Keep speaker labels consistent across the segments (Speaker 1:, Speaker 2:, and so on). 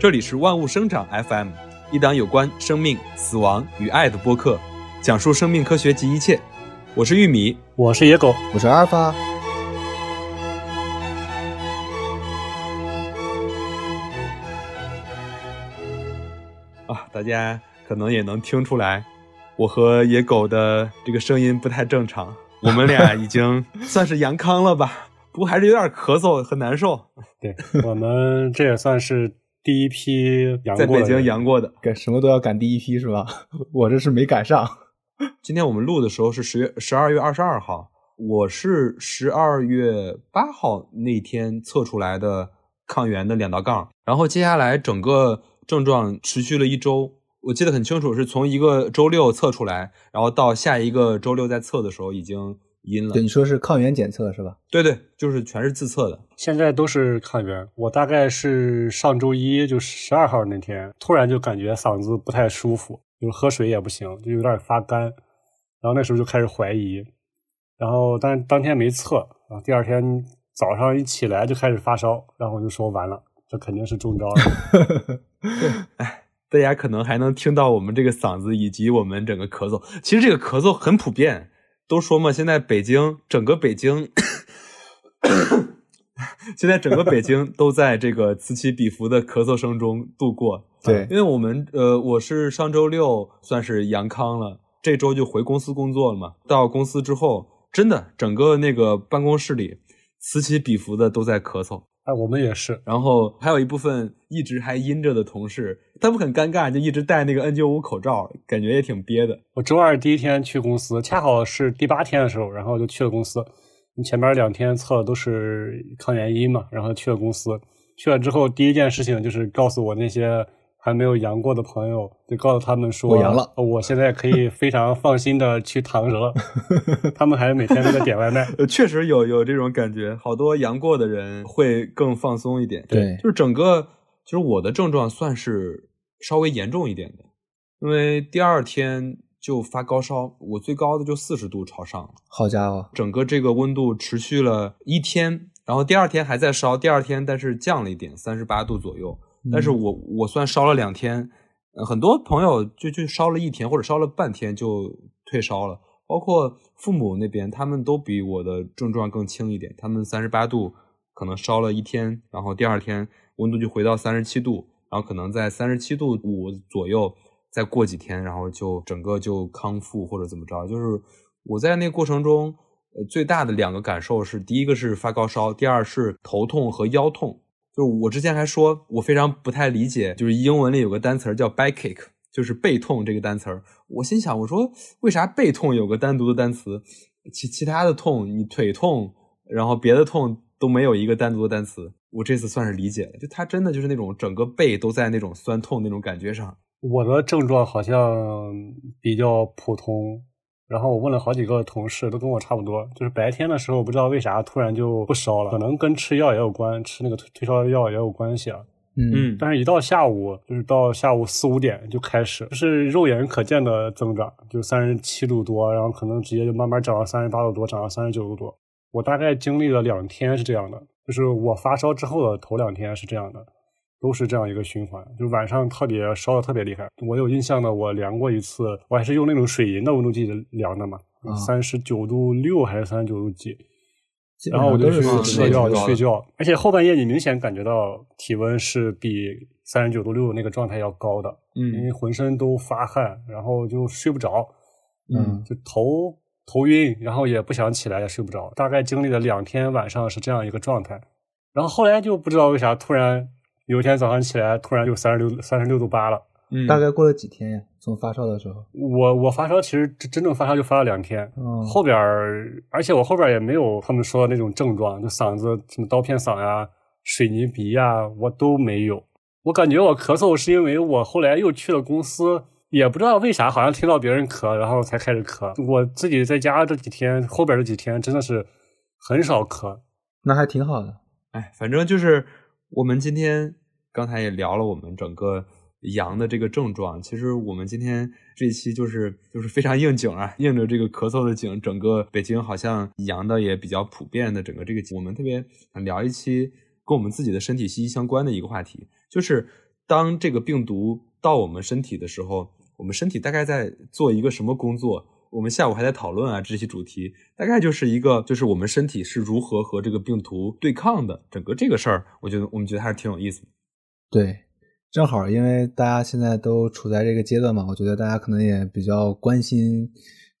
Speaker 1: 这里是万物生长 FM，一档有关生命、死亡与爱的播客，讲述生命科学及一切。我是玉米，
Speaker 2: 我是野狗，
Speaker 3: 我是阿尔法。
Speaker 1: 啊，大家可能也能听出来，我和野狗的这个声音不太正常。我们俩已经算是阳康了吧？不过还是有点咳嗽，很难受。
Speaker 2: 对我们这也算是第一批阳过
Speaker 1: 在北京阳过的，
Speaker 3: 赶什么都要赶第一批是吧？我这是没赶上。
Speaker 1: 今天我们录的时候是十月十二月二十二号，我是十二月八号那天测出来的抗原的两道杠，然后接下来整个症状持续了一周，我记得很清楚，是从一个周六测出来，然后到下一个周六再测的时候已经阴了。
Speaker 3: 对，你说是抗原检测是吧？
Speaker 1: 对对，就是全是自测的。
Speaker 2: 现在都是抗原。我大概是上周一，就十二号那天，突然就感觉嗓子不太舒服，就是喝水也不行，就有点发干。然后那时候就开始怀疑，然后但当天没测，然后第二天早上一起来就开始发烧，然后我就说完了，这肯定是中招了。
Speaker 1: 哎，大家可能还能听到我们这个嗓子以及我们整个咳嗽。其实这个咳嗽很普遍，都说嘛，现在北京整个北京，现在整个北京都在这个此起彼伏的咳嗽声中度过。
Speaker 3: 对，
Speaker 1: 因为我们呃，我是上周六算是阳康了，这周就回公司工作了嘛。到公司之后，真的整个那个办公室里此起彼伏的都在咳嗽。
Speaker 2: 哎，我们也是。
Speaker 1: 然后还有一部分一直还阴着的同事，他们很尴尬，就一直戴那个 N95 口罩，感觉也挺憋的。
Speaker 2: 我周二第一天去公司，恰好是第八天的时候，然后就去了公司。前面两天测的都是抗原阴嘛，然后去了公司。去了之后，第一件事情就是告诉我那些还没有阳过的朋友，就告诉他们说
Speaker 3: 我阳了，
Speaker 2: 我现在可以非常放心的去躺着了。他们还每天都在点外卖。
Speaker 1: 确实有有这种感觉，好多阳过的人会更放松一点。
Speaker 3: 对，
Speaker 1: 就是整个，就是我的症状算是稍微严重一点的，因为第二天就发高烧，我最高的就四十度朝上。
Speaker 3: 好家伙，
Speaker 1: 整个这个温度持续了一天，然后第二天还在烧，第二天但是降了一点，三十八度左右。但是我我算烧了两天，很多朋友就就烧了一天或者烧了半天就退烧了，包括父母那边，他们都比我的症状更轻一点，他们三十八度可能烧了一天，然后第二天温度就回到三十七度，然后可能在三十七度五左右，再过几天，然后就整个就康复或者怎么着。就是我在那个过程中，呃，最大的两个感受是，第一个是发高烧，第二是头痛和腰痛。就是我之前还说，我非常不太理解，就是英文里有个单词叫 backache，就是背痛这个单词。我心想，我说为啥背痛有个单独的单词，其其他的痛，你腿痛，然后别的痛都没有一个单独的单词。我这次算是理解了，就他真的就是那种整个背都在那种酸痛那种感觉上。
Speaker 2: 我的症状好像比较普通。然后我问了好几个同事，都跟我差不多，就是白天的时候不知道为啥突然就不烧了，可能跟吃药也有关，吃那个退退烧药也有关系啊。
Speaker 3: 嗯，
Speaker 2: 但是一到下午，就是到下午四五点就开始，就是肉眼可见的增长，就三十七度多，然后可能直接就慢慢涨到三十八度多，涨到三十九度多。我大概经历了两天是这样的，就是我发烧之后的头两天是这样的。都是这样一个循环，就晚上特别烧的特别厉害。我有印象的，我量过一次，我还是用那种水银的温度计量的嘛，三十九度六还是三十九度几。然后我就去吃药睡觉，而且后半夜你明显感觉到体温是比三十九度六那个状态要高的，
Speaker 1: 嗯，
Speaker 2: 因为浑身都发汗，然后就睡不着，
Speaker 3: 嗯，
Speaker 2: 就头头晕，然后也不想起来，也睡不着。大概经历了两天晚上是这样一个状态，然后后来就不知道为啥突然。有一天早上起来，突然就三十六三十六度八了。
Speaker 1: 嗯，
Speaker 3: 大概过了几天呀？从发烧的时候，
Speaker 2: 我我发烧其实真正发烧就发了两天。
Speaker 3: 嗯，
Speaker 2: 后边而且我后边也没有他们说的那种症状，就嗓子什么刀片嗓呀、水泥鼻呀，我都没有。我感觉我咳嗽是因为我后来又去了公司，也不知道为啥，好像听到别人咳，然后才开始咳。我自己在家这几天，后边这几天真的是很少咳，
Speaker 3: 那还挺好的。
Speaker 1: 哎，反正就是我们今天。刚才也聊了我们整个阳的这个症状，其实我们今天这一期就是就是非常应景啊，应着这个咳嗽的景，整个北京好像阳的也比较普遍的整个这个，我们特别想聊一期跟我们自己的身体息息相关的一个话题，就是当这个病毒到我们身体的时候，我们身体大概在做一个什么工作？我们下午还在讨论啊这期主题，大概就是一个就是我们身体是如何和这个病毒对抗的，整个这个事儿，我觉得我们觉得还是挺有意思的。
Speaker 3: 对，正好因为大家现在都处在这个阶段嘛，我觉得大家可能也比较关心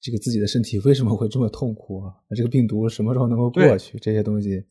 Speaker 3: 这个自己的身体为什么会这么痛苦啊？这个病毒什么时候能够过去？这些东西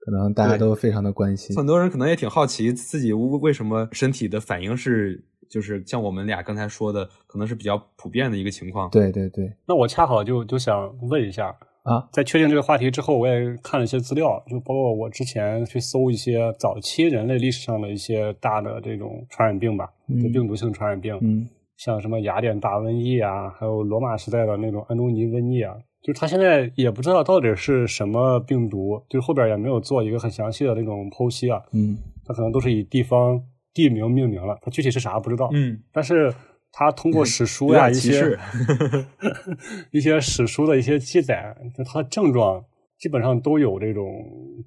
Speaker 3: 可能大家都非常的关心。
Speaker 1: 很多人可能也挺好奇自己为什么身体的反应是。就是像我们俩刚才说的，可能是比较普遍的一个情况。
Speaker 3: 对对对，
Speaker 2: 那我恰好就就想问一下
Speaker 3: 啊，
Speaker 2: 在确定这个话题之后，我也看了一些资料，就包括我之前去搜一些早期人类历史上的一些大的这种传染病吧，就病毒性传染病，
Speaker 3: 嗯，
Speaker 2: 像什么雅典大瘟疫啊，还有罗马时代的那种安东尼瘟疫啊，就是他现在也不知道到底是什么病毒，就是后边也没有做一个很详细的那种剖析啊，
Speaker 3: 嗯，
Speaker 2: 他可能都是以地方。地名命名了，它具体是啥不知道。
Speaker 1: 嗯，
Speaker 2: 但是它通过 史书呀一些 一些史书的一些记载，就它的症状基本上都有这种，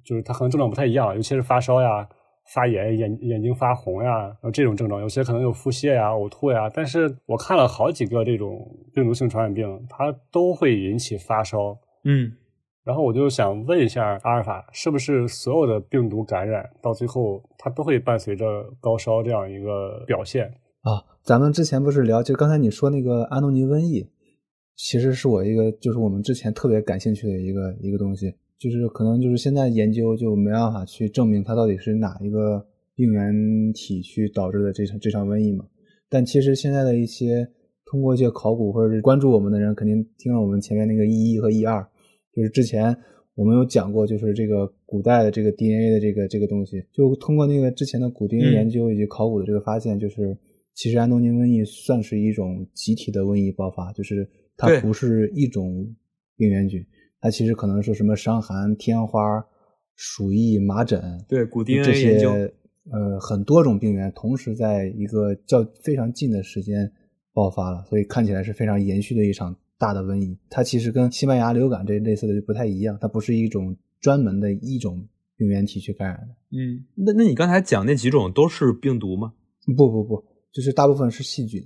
Speaker 2: 就是它可能症状不太一样，尤其是发烧呀、发炎、眼眼睛发红呀，然后这种症状，有些可能有腹泻呀、呕吐呀。但是我看了好几个这种病毒性传染病，它都会引起发烧。
Speaker 1: 嗯。
Speaker 2: 然后我就想问一下阿尔法，是不是所有的病毒感染到最后，它都会伴随着高烧这样一个表现
Speaker 3: 啊？咱们之前不是聊，就刚才你说那个安东尼瘟疫，其实是我一个，就是我们之前特别感兴趣的一个一个东西，就是可能就是现在研究就没办法去证明它到底是哪一个病原体去导致的这场这场瘟疫嘛。但其实现在的一些通过一些考古或者是关注我们的人，肯定听了我们前面那个一一和一二。就是之前我们有讲过，就是这个古代的这个 DNA 的这个这个东西，就通过那个之前的古 DNA 研究以及考古的这个发现，就是其实安东尼瘟疫算是一种集体的瘟疫爆发，就是它不是一种病原菌，它其实可能是什么伤寒、天花、鼠疫、麻疹，
Speaker 1: 对古 DNA
Speaker 3: 这些呃很多种病原同时在一个较非常近的时间爆发了，所以看起来是非常延续的一场。大的瘟疫，它其实跟西班牙流感这类似的就不太一样，它不是一种专门的一种病原体去感染的。
Speaker 1: 嗯，那那你刚才讲那几种都是病毒吗？
Speaker 3: 不不不，就是大部分是细菌。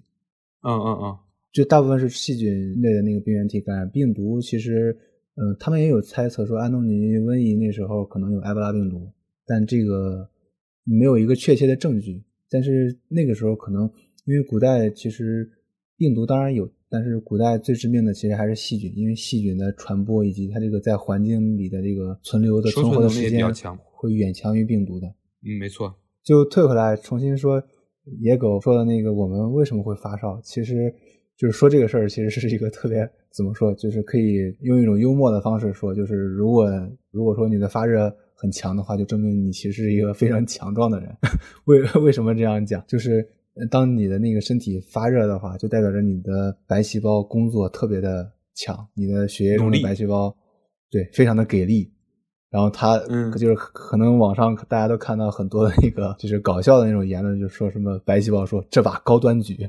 Speaker 1: 嗯嗯嗯，
Speaker 3: 就大部分是细菌类的那个病原体感染病毒。其实，嗯，他们也有猜测说安东尼瘟疫那时候可能有埃博拉病毒，但这个没有一个确切的证据。但是那个时候可能因为古代其实病毒当然有。但是古代最致命的其实还是细菌，因为细菌的传播以及它这个在环境里的这个存留的存活的时间会远强于病毒的。
Speaker 1: 嗯，没错。
Speaker 3: 就退回来重新说野狗说的那个，我们为什么会发烧？其实就是说这个事儿，其实是一个特别怎么说，就是可以用一种幽默的方式说，就是如果如果说你的发热很强的话，就证明你其实是一个非常强壮的人。为为什么这样讲？就是。当你的那个身体发热的话，就代表着你的白细胞工作特别的强，你的血液中的白细胞对非常的给力。然后它就是可能网上大家都看到很多的那个就是搞笑的那种言论，就说什么白细胞说这把高端局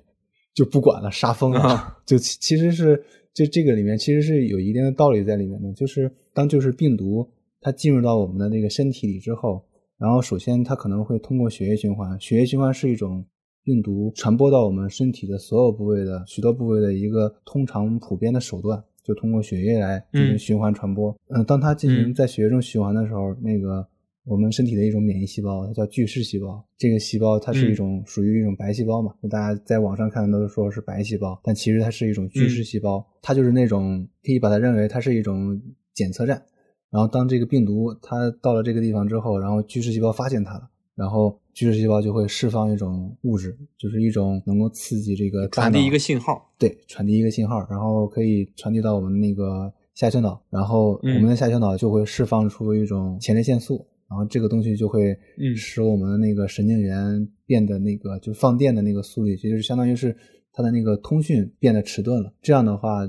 Speaker 3: 就不管了，杀疯了。就其实是就这个里面其实是有一定的道理在里面的，就是当就是病毒它进入到我们的那个身体里之后，然后首先它可能会通过血液循环，血液循环是一种。病毒传播到我们身体的所有部位的许多部位的一个通常普遍的手段，就通过血液来进行循环传播。嗯，当它进行在血液中循环的时候，那个我们身体的一种免疫细胞，它叫巨噬细胞。这个细胞它是一种属于一种白细胞嘛？大家在网上看的都是说是白细胞，但其实它是一种巨噬细胞。它就是那种可以把它认为它是一种检测站。然后当这个病毒它到了这个地方之后，然后巨噬细胞发现它了。然后巨噬细胞就会释放一种物质，就是一种能够刺激这个
Speaker 1: 传递一个信号，
Speaker 3: 对，传递一个信号，然后可以传递到我们那个下丘脑，然后我们的下丘脑就会释放出一种前列腺素，然后这个东西就会使我们的那个神经元变得那个就放电的那个速率，就是相当于是它的那个通讯变得迟钝了。这样的话，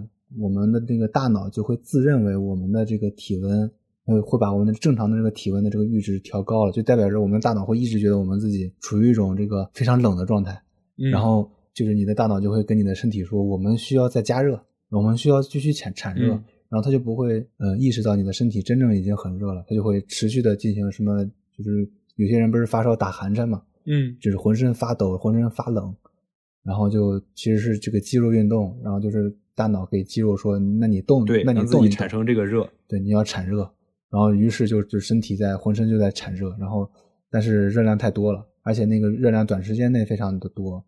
Speaker 3: 我们的那个大脑就会自认为我们的这个体温。呃，会把我们的正常的这个体温的这个阈值调高了，就代表着我们的大脑会一直觉得我们自己处于一种这个非常冷的状态，然后就是你的大脑就会跟你的身体说，我们需要再加热，我们需要继续产产热，然后它就不会呃意识到你的身体真正已经很热了，它就会持续的进行什么，就是有些人不是发烧打寒颤嘛，
Speaker 1: 嗯。
Speaker 3: 就是浑身发抖、浑身发冷，然后就其实是这个肌肉运动，然后就是大脑给肌肉说，那你动，
Speaker 1: 对，
Speaker 3: 那你动
Speaker 1: 产生这个热，
Speaker 3: 对，你要产热，然后于是就就身体在浑身就在产热，然后但是热量太多了，而且那个热量短时间内非常的多，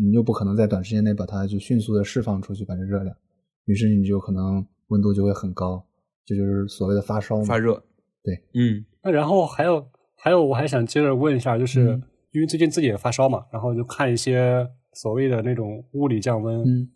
Speaker 3: 你又不可能在短时间内把它就迅速的释放出去，把这热量，于是你就可能温度就会很高，这就是所谓的发烧。
Speaker 1: 发热。
Speaker 3: 对，
Speaker 1: 嗯
Speaker 2: 那然后还有还有，我还想接着问一下，就是、
Speaker 3: 嗯
Speaker 2: 因为最近自己也发烧嘛，然后就看一些所谓的那种物理降温。
Speaker 3: 嗯，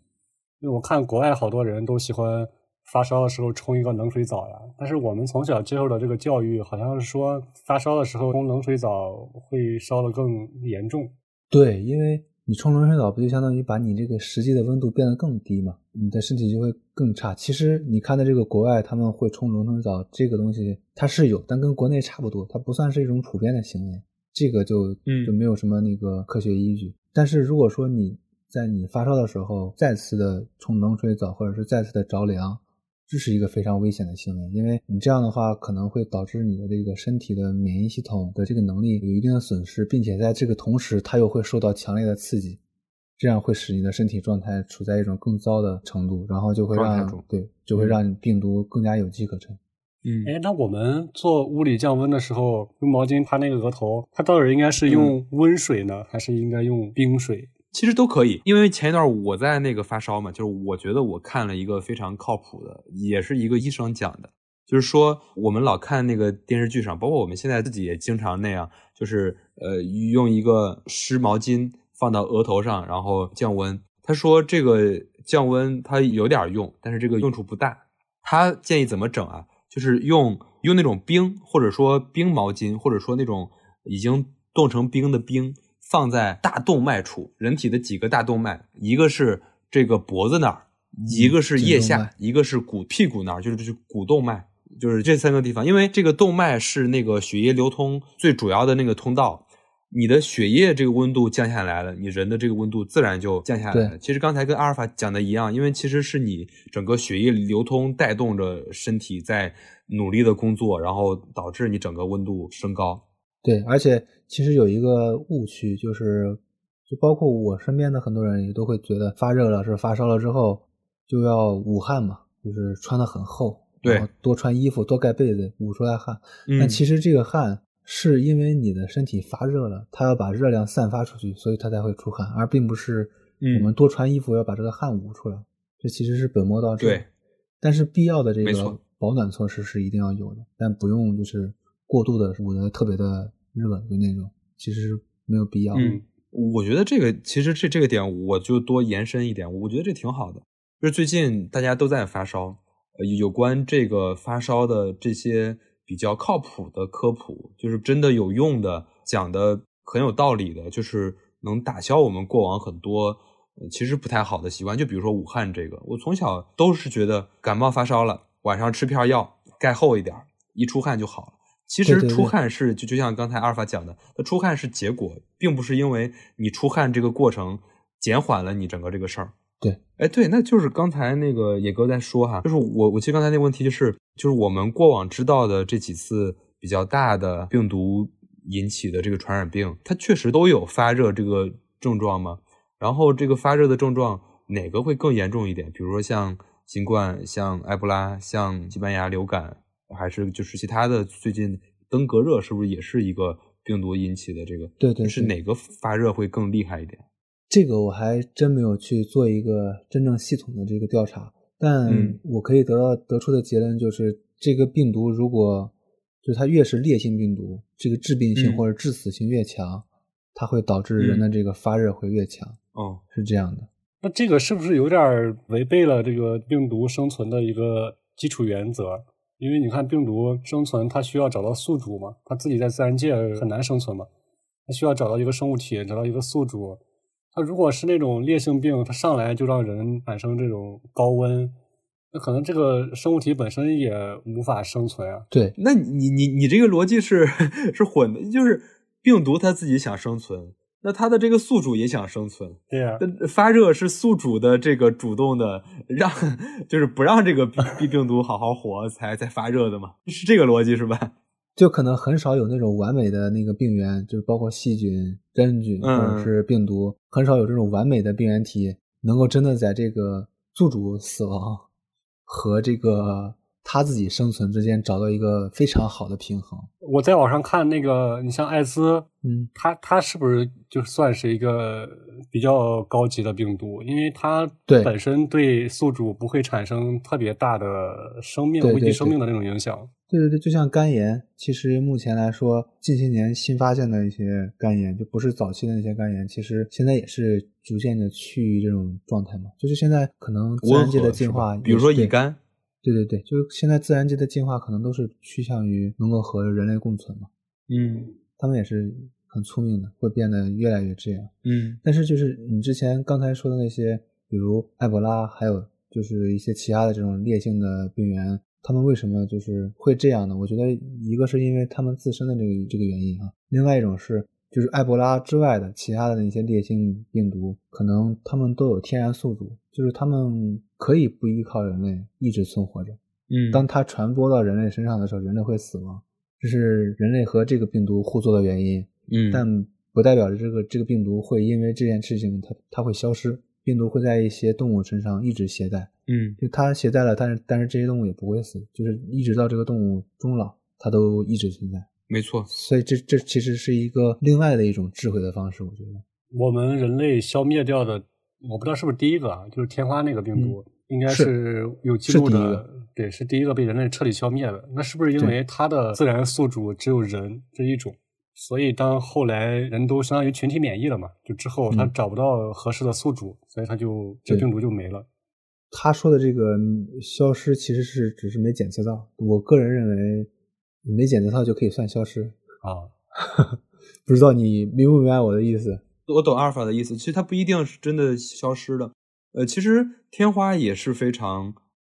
Speaker 2: 因为我看国外好多人都喜欢发烧的时候冲一个冷水澡呀，但是我们从小接受的这个教育好像是说发烧的时候冲冷水澡会烧得更严重。
Speaker 3: 对，因为你冲冷水澡不就相当于把你这个实际的温度变得更低嘛，你的身体就会更差。其实你看的这个国外他们会冲冷水澡这个东西，它是有，但跟国内差不多，它不算是一种普遍的行为，这个就
Speaker 1: 嗯
Speaker 3: 就没有什么那个科学依据。但是如果说你在你发烧的时候再次的冲冷水澡，或者是再次的着凉，这是一个非常危险的行为，因为你这样的话可能会导致你的这个身体的免疫系统的这个能力有一定的损失，并且在这个同时，它又会受到强烈的刺激，这样会使你的身体状态处在一种更糟的程度，然后就会让对就会让病毒更加有机可乘。
Speaker 1: 嗯
Speaker 2: 哎，那我们做物理降温的时候，用毛巾擦那个额头，它到底应该是用温水呢，还是应该用冰水？
Speaker 1: 其实都可以，因为前一段我在那个发烧嘛，就是我觉得我看了一个非常靠谱的，也是一个医生讲的，就是说我们老看那个电视剧上，包括我们现在自己也经常那样，就是呃用一个湿毛巾放到额头上，然后降温。他说这个降温它有点用，但是这个用处不大。他建议怎么整啊？就是用用那种冰，或者说冰毛巾，或者说那种已经冻成冰的冰。放在大动脉处，人体的几个大动脉，一个是这个脖子那儿，一个是腋下，一个是股屁股那儿，就是就是股动脉，就是这三个地方。因为这个动脉是那个血液流通最主要的那个通道，你的血液这个温度降下来了，你人的这个温度自然就降下来了。其实刚才跟阿尔法讲的一样，因为其实是你整个血液流通带动着身体在努力的工作，然后导致你整个温度升高。
Speaker 3: 对，而且其实有一个误区，就是就包括我身边的很多人也都会觉得发热了是发烧了之后就要捂汗嘛，就是穿的很厚，
Speaker 1: 对
Speaker 3: 多穿衣服，多盖被子，捂出来汗。
Speaker 1: 嗯
Speaker 3: 但其实这个汗是因为你的身体发热了，它要把热量散发出去，所以它才会出汗，而并不是
Speaker 1: 嗯
Speaker 3: 我们多穿衣服要把这个汗捂出来。这其实是本末倒置。
Speaker 1: 对，
Speaker 3: 但是必要的这个保暖措施是一定要有的，但不用就是过度的捂得特别的热，的那种，其实是没有必要。
Speaker 1: 嗯，我觉得这个其实这这个点我就多延伸一点，我觉得这挺好的。就是最近大家都在发烧，呃，有关这个发烧的这些比较靠谱的科普，就是真的有用的，讲的很有道理的，就是能打消我们过往很多其实不太好的习惯。就比如说武汉这个，我从小都是觉得感冒发烧了，晚上吃片药盖厚一点，一出汗就好了。其实出汗是就就像刚才阿尔法讲的，它出汗是结果，并不是因为你出汗这个过程减缓了你整个这个事儿。
Speaker 3: 对，
Speaker 1: 哎，对，那就是刚才那个野哥在说哈，就是我我记得刚才那个问题就是就是我们过往知道的这几次比较大的病毒引起的这个传染病，它确实都有发热这个症状吗？然后这个发热的症状哪个会更严重一点？比如说像新冠、像埃博拉、像西班牙流感，还是就是其他的最近登革热，是不是也是一个病毒引起的这个？
Speaker 3: 对对对
Speaker 1: 是哪个发热会更厉害一点？
Speaker 3: 这个我还真没有去做一个真正系统的这个调查，但
Speaker 1: 嗯
Speaker 3: 我可以得到得出的结论就是，这个病毒如果就是它越是烈性病毒，这个致病性
Speaker 1: 嗯
Speaker 3: 或者致死性越强，它会导致人的这个发热会越强，
Speaker 1: 哦，
Speaker 3: 是这样的。
Speaker 2: 那这个是不是有点违背了这个病毒生存的一个基础原则？因为你看病毒生存，它需要找到宿主嘛，它自己在自然界很难生存嘛，它需要找到一个生物体，找到一个宿主。它如果是那种烈性病，它上来就让人产生这种高温，那可能这个生物体本身也无法生存啊。
Speaker 3: 对，
Speaker 1: 那你你你这个逻辑是 是混的，就是病毒它自己想生存，那它的这个宿主也想生存。
Speaker 2: 对呀、
Speaker 1: 那发热是宿主的这个主动的让，就是不让这个病 病病毒好好活才才发热的嘛？是这个逻辑是吧？
Speaker 3: 就可能很少有那种完美的那个病原，就包括细菌、真菌或者是病毒，很少有这种完美的病原体能够真的在这个宿主死亡和这个他自己生存之间找到一个非常好的平衡。
Speaker 2: 我在网上看那个，你像艾滋，
Speaker 3: 嗯，
Speaker 2: 它它是不是就算是一个比较高级的病毒？因为它
Speaker 3: 对
Speaker 2: 本身对宿主不会产生特别大的生命危及生命的那种影响。
Speaker 3: 对对对，就像肝炎，其实目前来说，近些年新发现的一些肝炎，就不是早期的那些肝炎，其实现在也是逐渐的趋于这种状态嘛。就是现在可能自然界的进化，
Speaker 1: 比如说乙肝，
Speaker 3: 对对对，就是现在自然界的进化可能都是趋向于能够和人类共存嘛。
Speaker 1: 嗯
Speaker 3: 他们也是很聪明的，会变得越来越这样。
Speaker 1: 嗯
Speaker 3: 但是就是你之前刚才说的那些，比如埃博拉，还有就是一些其他的这种烈性的病原，他们为什么就是会这样呢？我觉得一个是因为他们自身的这个这个原因啊，另外一种是就是埃博拉之外的其他的那些烈性病毒，可能它们都有天然宿主，就是它们可以不依靠人类一直存活着。
Speaker 1: 嗯，
Speaker 3: 当它传播到人类身上的时候，人类会死亡，这是人类和这个病毒互作的原因。
Speaker 1: 嗯
Speaker 3: 但不代表着这个这个病毒会因为这件事情它它会消失，病毒会在一些动物身上一直携带，
Speaker 1: 嗯
Speaker 3: 就它携带了，但是但是这些动物也不会死，就是一直到这个动物终老，它都一直存在。
Speaker 1: 没错，
Speaker 3: 所以这这其实是一个另外的一种智慧的方式，我觉得。
Speaker 2: 我们人类消灭掉的，我不知道是不是第一个啊，就是天花那个病毒，应该
Speaker 3: 是
Speaker 2: 是有记录的，对，是第一个被人类彻底消灭的。那是不是因为它的自然宿主只有人这一种？所以当后来人都相当于群体免疫了嘛，就之后它
Speaker 3: 嗯
Speaker 2: 找不到合适的宿主，所以他就这病毒就没了。
Speaker 3: 他说的这个嗯消失其实是只是没检测到，我个人认为没检测到就可以算消失。
Speaker 2: 啊，
Speaker 3: 不知道你明不明白我的意思？
Speaker 1: 我懂阿尔法的意思，其实它不一定是真的消失的。呃，其实天花也是非常，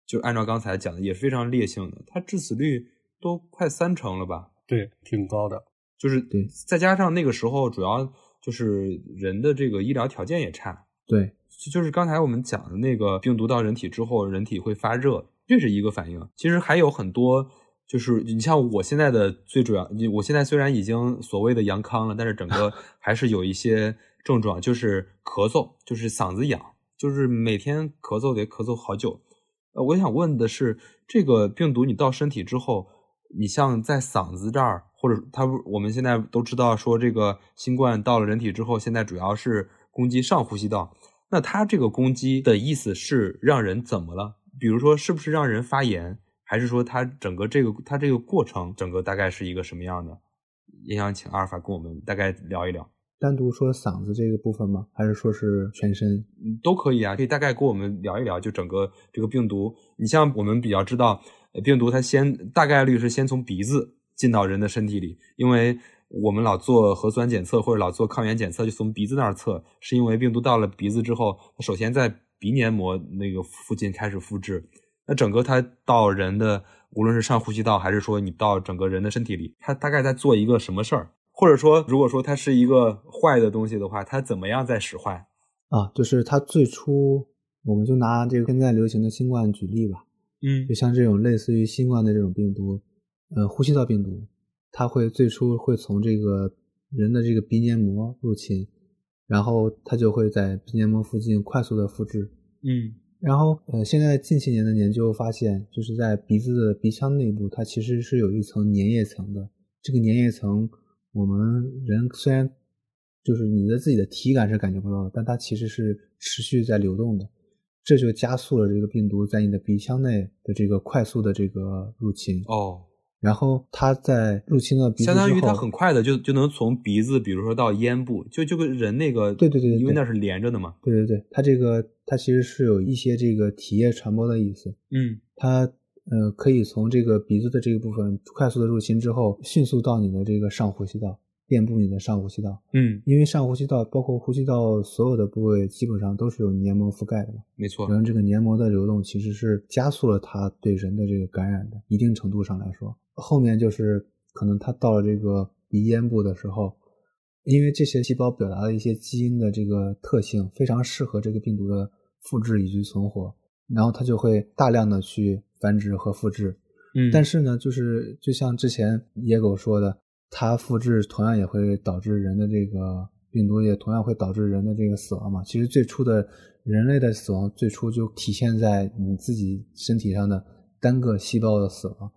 Speaker 1: 就按照刚才讲的，也是非常烈性的，它致死率都快三成了吧？
Speaker 2: 对，挺高的。
Speaker 1: 就是
Speaker 3: 对
Speaker 1: 再加上那个时候主要就是人的这个医疗条件也差，
Speaker 3: 对，
Speaker 1: 就就是刚才我们讲的那个病毒到人体之后，人体会发热，这是一个反应。其实还有很多，就是你像我现在的最主要，你我现在虽然已经所谓的阳康了，但是整个 还是有一些症状，就是咳嗽，就是嗓子痒，就是每天咳嗽得咳嗽好久。呃，我想问的是，这个病毒你到身体之后，你像在嗓子这儿，或者它，我们现在都知道说这个新冠到了人体之后，现在主要是攻击上呼吸道。那它这个攻击的意思是让人怎么了？比如说，是不是让人发炎，还是说它整个这个它这个过程，整个大概是一个什么样的？也想请阿尔法跟我们大概聊一聊。
Speaker 3: 单独说嗓子这个部分吗？还是说是全身？
Speaker 1: 嗯，都可以啊，可以大概跟我们聊一聊，就整个这个病毒。你像我们比较知道，呃病毒它先大概率是先从鼻子进到人的身体里，因为我们老做核酸检测或者老做抗原检测，就从鼻子那儿测，是因为病毒到了鼻子之后，它首先在鼻黏膜那个附近开始复制，那整个它到人的无论是上呼吸道，还是说你到整个人的身体里，它大概在做一个什么事儿？或者说，如果说它是一个坏的东西的话，它怎么样在使坏？
Speaker 3: 啊，就是它最初，我们就拿这个现在流行的新冠举例吧，
Speaker 1: 嗯
Speaker 3: 就像这种类似于新冠的这种病毒，呃，呼吸道病毒，它会最初会从这个人的这个鼻黏膜入侵，然后它就会在鼻黏膜附近快速的复制，
Speaker 1: 嗯
Speaker 3: 然后呃，现在近些年的研究发现，就是在鼻子的鼻腔内部，它其实是有一层粘液层的，这个粘液层我们人虽然就是你的自己的体感是感觉不到的，但它其实是持续在流动的，这就加速了这个病毒在你的鼻腔内的这个快速的这个入侵。
Speaker 1: 哦，
Speaker 3: 然后它在入侵了鼻
Speaker 1: 相当于它很快的就就能从鼻子，比如说到咽部，就就跟人那个
Speaker 3: 对对对对对
Speaker 1: 因为那是连着的嘛。
Speaker 3: 对对对，它这个它其实是有一些这个体液传播的意思。
Speaker 1: 嗯
Speaker 3: 它呃可以从这个鼻子的这个部分快速的入侵之后，迅速到你的这个上呼吸道，遍布你的上呼吸道。
Speaker 1: 嗯，
Speaker 3: 因为上呼吸道包括呼吸道所有的部位基本上都是有黏膜覆盖的嘛，
Speaker 1: 没错。
Speaker 3: 然后这个黏膜的流动其实是加速了它对人的这个感染的，一定程度上来说。后面就是可能它到了这个鼻咽部的时候，因为这些细胞表达的一些基因的这个特性非常适合这个病毒的复制以及存活，然后它就会大量的去繁殖和复制。
Speaker 1: 嗯，
Speaker 3: 但是呢，就是就像之前野狗说的，它复制同样也会导致人的这个病毒，也同样会导致人的这个死亡嘛。其实最初的人类的死亡，最初就体现在你自己身体上的单个细胞的死亡。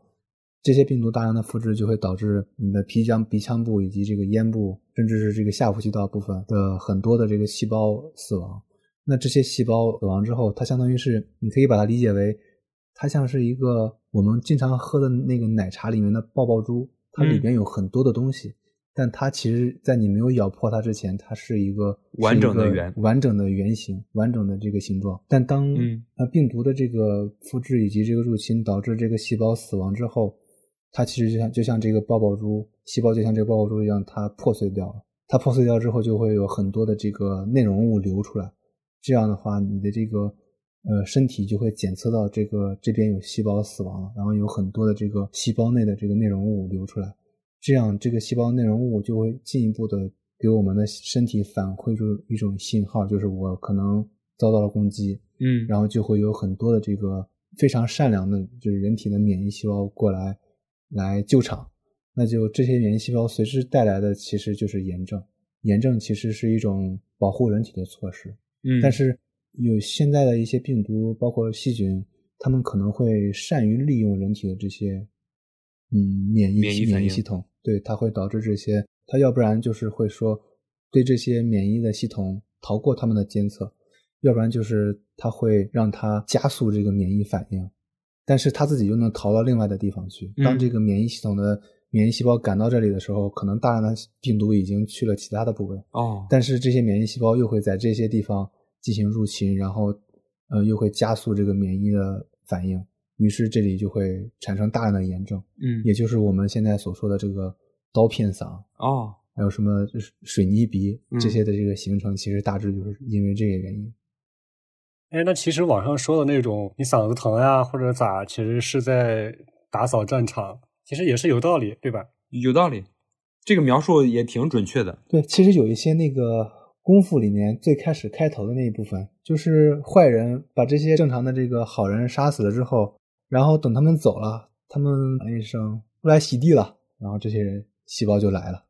Speaker 3: 这些病毒大量的复制，就会导致你的皮腔、鼻腔部以及这个咽部，甚至是这个下呼吸道部分的很多的这个细胞死亡。那这些细胞死亡之后，它相当于是，你可以把它理解为，它像是一个我们经常喝的那个奶茶里面的爆爆珠，它里边有很多的东西，但它其实，在你没有咬破它之前，它是一个
Speaker 1: 完整的圆
Speaker 3: 完整的圆形、完整的这个形状。但当
Speaker 1: 嗯
Speaker 3: 呃病毒的这个复制以及这个入侵导致这个细胞死亡之后，它其实就像就像这个爆爆珠，细胞就像这个爆爆珠一样，它破碎掉了。它破碎掉之后，就会有很多的这个内容物流出来。这样的话，你的这个呃身体就会检测到这个这边有细胞死亡了，然后有很多的这个细胞内的这个内容物流出来，这样这个细胞内容物就会进一步的给我们的身体反馈出一种信号，就是我可能遭到了攻击，
Speaker 1: 嗯，
Speaker 3: 然后就会有很多的这个非常善良的，就是人体的免疫细胞过来来救场。那就这些免疫细胞随之带来的其实就是炎症，炎症其实是一种保护人体的措施。
Speaker 1: 嗯，
Speaker 3: 但是有现在的一些病毒，包括细菌，它们可能会善于利用人体的这些嗯免疫
Speaker 1: 免疫
Speaker 3: 系统，对，它会导致这些，它要不然就是会说对这些免疫的系统逃过他们的监测，要不然就是它会让它加速这个免疫反应，但是它自己又能逃到另外的地方去。当
Speaker 1: 嗯。
Speaker 3: 这个免疫系统的免疫细胞赶到这里的时候，可能大量的病毒已经去了其他的部位，
Speaker 1: 哦，
Speaker 3: 但是这些免疫细胞又会在这些地方进行入侵，然后呃又会加速这个免疫的反应，于是这里就会产生大量的炎症，
Speaker 1: 嗯，
Speaker 3: 也就是我们现在所说的这个刀片嗓，
Speaker 1: 哦，
Speaker 3: 还有什么就是水泥鼻
Speaker 1: 嗯
Speaker 3: 这些的这个形成，其实大致就是因为这个原因。
Speaker 2: 哎，那其实网上说的那种你嗓子疼呀或者咋，其实是在打扫战场，其实也是有道理，对吧？
Speaker 1: 有道理，这个描述也挺准确的。
Speaker 3: 对，其实有一些那个功夫里面最开始开头的那一部分，就是坏人把这些正常的这个好人杀死了之后，然后等他们走了，他们喊一声“过来洗地了”，然后这些人细胞就来了，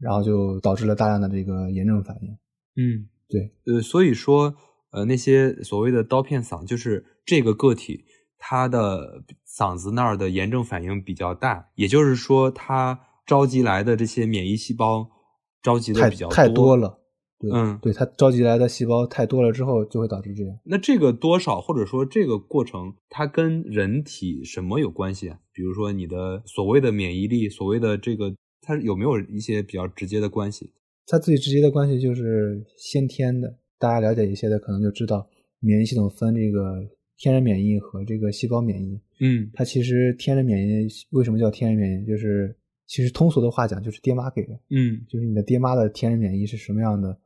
Speaker 3: 然后就导致了大量的这个炎症反应。
Speaker 1: 嗯，
Speaker 3: 对，
Speaker 1: 呃，所以说，呃，那些所谓的刀片嗓，就是这个个体他的嗓子那儿的炎症反应比较大，也就是说，他召集来的这些免疫细胞召集的
Speaker 3: 太
Speaker 1: 比较
Speaker 3: 太多了。对，
Speaker 1: 嗯
Speaker 3: 对，它召集来的细胞太多了之后，就会导致这样。
Speaker 1: 那这个多少，或者说这个过程，它跟人体什么有关系啊？比如说你的所谓的免疫力，所谓的这个，它有没有一些比较直接的关系？
Speaker 3: 它最直接的关系就是先天的，大家了解一些的可能就知道，免疫系统分这个天然免疫和这个细胞免疫。
Speaker 1: 嗯
Speaker 3: 它其实天然免疫为什么叫天然免疫？就是其实通俗的话讲，就是爹妈给的，
Speaker 1: 嗯
Speaker 3: 就是你的爹妈的天然免疫是什么样的，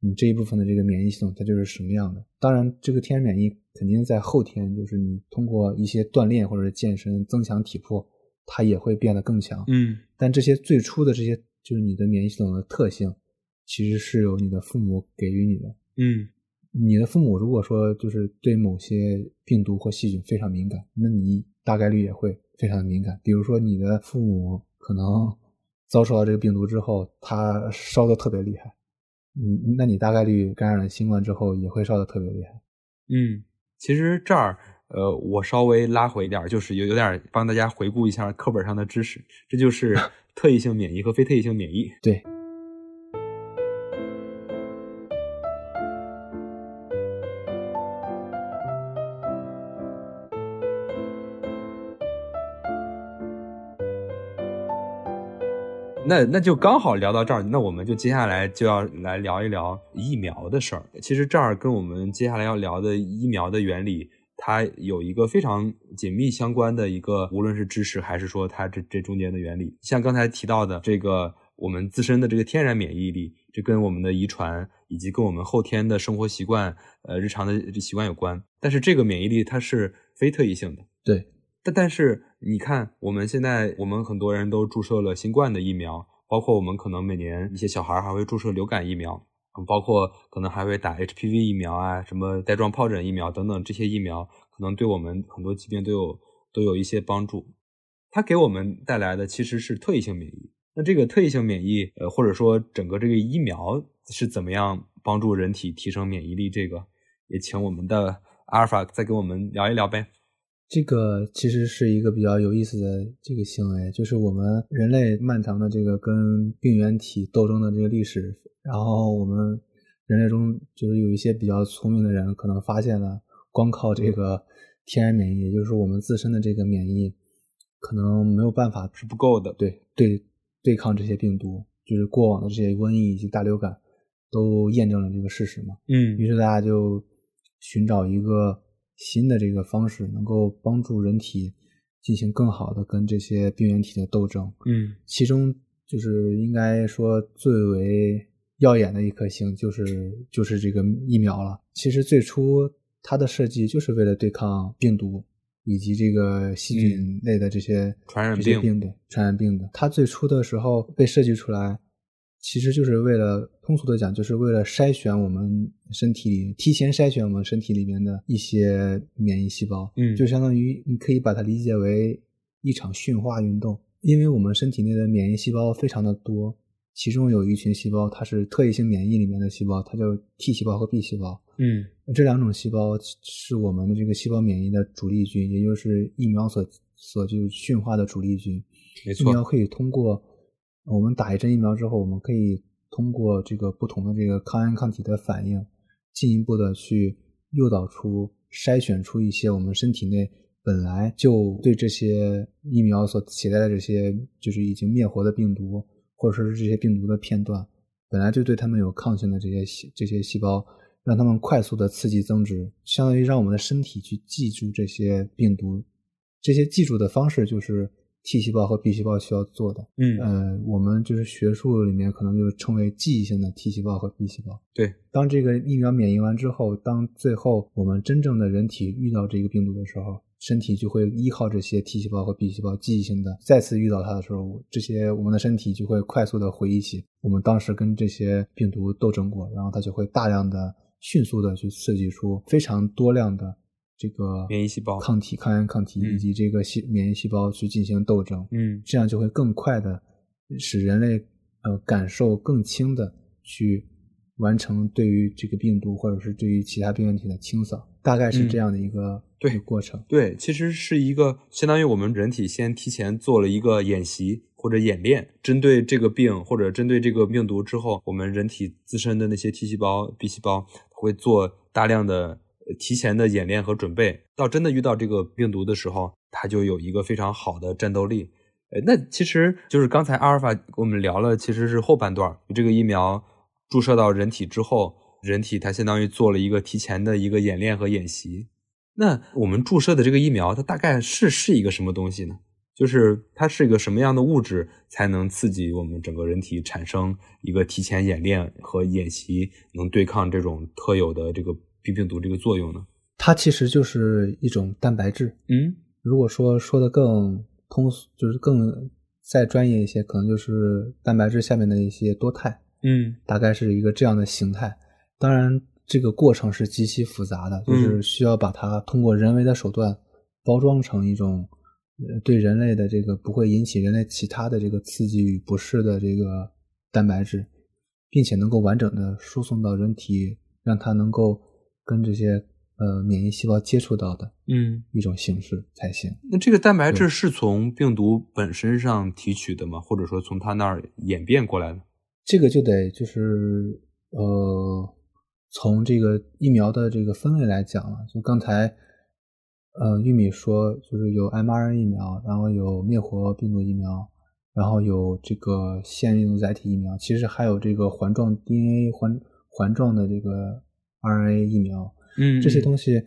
Speaker 3: 你这一部分的这个免疫系统它就是什么样的。当然，这个天然免疫肯定在后天，就是你通过一些锻炼或者健身增强体魄，它也会变得更强。
Speaker 1: 嗯
Speaker 3: 但这些最初的这些就是你的免疫系统的特性，其实是由你的父母给予你的。
Speaker 1: 嗯
Speaker 3: 你的父母如果说就是对某些病毒或细菌非常敏感，那你大概率也会非常的敏感。比如说你的父母可能遭受到这个病毒之后，他烧的特别厉害，你那你大概率感染了新冠之后也会烧的特别厉害。
Speaker 1: 嗯，其实这儿呃，我稍微拉回一点儿，就是有有点儿帮大家回顾一下课本上的知识，这就是 特异性免疫和非特异性免疫。
Speaker 3: 对，
Speaker 1: 那那就刚好聊到这儿，那我们就接下来就要来聊一聊疫苗的事儿。其实这儿跟我们接下来要聊的疫苗的原理，它有一个非常紧密相关的一个，无论是知识还是说它这这中间的原理。像刚才提到的这个我们自身的这个天然免疫力，这跟我们的遗传以及跟我们后天的生活习惯、呃日常的习惯有关。但是这个免疫力它是非特异性的。
Speaker 3: 对，
Speaker 1: 但是你看，我们现在我们很多人都注射了新冠的疫苗，包括我们可能每年一些小孩还会注射流感疫苗，包括可能还会打 HPV 疫苗啊，什么带状疱疹疫苗等等这些疫苗，可能对我们很多疾病都有都有一些帮助。它给我们带来的其实是特异性免疫。那这个特异性免疫，呃，或者说整个这个疫苗是怎么样帮助人体提升免疫力？这个也请我们的阿尔法再给我们聊一聊呗。
Speaker 3: 这个其实是一个比较有意思的这个行为，就是我们人类漫长的这个跟病原体斗争的这个历史，然后我们人类中就是有一些比较聪明的人，可能发现了光靠这个天然免疫，也就是我们自身的这个免疫，可能没有办法
Speaker 1: 是不够的。
Speaker 3: 对对，对抗这些病毒，就是过往的这些瘟疫以及大流感，都验证了这个事实嘛。
Speaker 1: 嗯
Speaker 3: 于是大家就寻找一个新的这个方式，能够帮助人体进行更好的跟这些病原体的斗争。
Speaker 1: 嗯
Speaker 3: 其中就是应该说最为耀眼的一颗星，就是就是这个疫苗了。其实最初它的设计就是为了对抗病毒以及这个细菌类的这些、
Speaker 1: 嗯传染病
Speaker 3: 病的传染病的。它最初的时候被设计出来，其实就是为了通俗的讲，就是为了筛选我们身体里提前筛选我们身体里面的一些免疫细胞。
Speaker 1: 嗯
Speaker 3: 就相当于你可以把它理解为一场驯化运动，因为我们身体内的免疫细胞非常的多，其中有一群细胞它是特异性免疫里面的细胞，它叫 T 细胞和 B 细胞。
Speaker 1: 嗯
Speaker 3: 这两种细胞是我们的这个细胞免疫的主力军，也就是疫苗所所就驯化的主力军。
Speaker 1: 没错
Speaker 3: 疫苗可以通过我们打一针疫苗之后，我们可以通过这个不同的这个抗原抗体的反应，进一步的去诱导出筛选出一些我们身体内本来就对这些疫苗所携带的这些就是已经灭活的病毒，或者说是这些病毒的片段，本来就对它们有抗性的这些细这些细胞，让它们快速的刺激增殖，相当于让我们的身体去记住这些病毒。这些记住的方式就是 T 细胞和 B 细胞需要做的。
Speaker 1: 嗯
Speaker 3: 呃，我们就是学术里面可能就称为记忆性的 T 细胞和 B 细胞。
Speaker 1: 对，
Speaker 3: 当这个疫苗免疫完之后，当最后我们真正的人体遇到这个病毒的时候，身体就会依靠这些 T 细胞和 B 细胞记忆性的再次遇到它的时候，这些我们的身体就会快速的回忆起我们当时跟这些病毒斗争过，然后它就会大量的、迅速的去刺激出非常多量的这个
Speaker 1: 免疫细胞
Speaker 3: 抗体、抗原抗体
Speaker 1: 嗯
Speaker 3: 以及这个细免疫细胞去进行斗争。
Speaker 1: 嗯
Speaker 3: 这样就会更快的使人类呃感受更轻的去完成对于这个病毒或者是对于其他病原体的清扫，大概是
Speaker 1: 嗯
Speaker 3: 这样的一个、
Speaker 1: 对
Speaker 3: 个过程。
Speaker 1: 对，其实是一个相当于我们人体先提前做了一个演习或者演练，针对这个病或者针对这个病毒之后，我们人体自身的那些 T 细胞、B 细胞会做大量的呃提前的演练和准备，到真的遇到这个病毒的时候，它就有一个非常好的战斗力。哎，那其实就是刚才阿尔法跟我们聊了，其实是后半段，这个疫苗注射到人体之后，人体它相当于做了一个提前的一个演练和演习。那我们注射的这个疫苗，它大概是是一个什么东西呢？就是它是一个什么样的物质，才能刺激我们整个人体产生一个提前演练和演习，能对抗这种特有的这个病病毒这个作用呢？
Speaker 3: 它其实就是一种蛋白质。
Speaker 1: 嗯
Speaker 3: 如果说说的更通俗，就是更再专业一些，可能就是蛋白质下面的一些多肽。
Speaker 1: 嗯
Speaker 3: 大概是一个这样的形态。当然，这个过程是极其复杂的，就是
Speaker 1: 嗯
Speaker 3: 需要把它通过人为的手段包装成一种呃对人类的这个不会引起人类其他的这个刺激与不适的这个蛋白质，并且能够完整的输送到人体，让它能够跟这些呃免疫细胞接触到的
Speaker 1: 嗯。
Speaker 3: 一种形式才行。
Speaker 1: 那这个蛋白质是从病毒本身上提取的吗？或者说从它那儿演变过来的？
Speaker 3: 这个就得就是呃，从这个疫苗的这个分类来讲了。就刚才呃玉米说，就是有 mRNA 疫苗，然后有灭活病毒疫苗，然后有这个腺病毒载体疫苗，其实还有这个环状 DNA 环环状的这个 RNA 疫苗。
Speaker 1: 嗯
Speaker 3: 这些东西，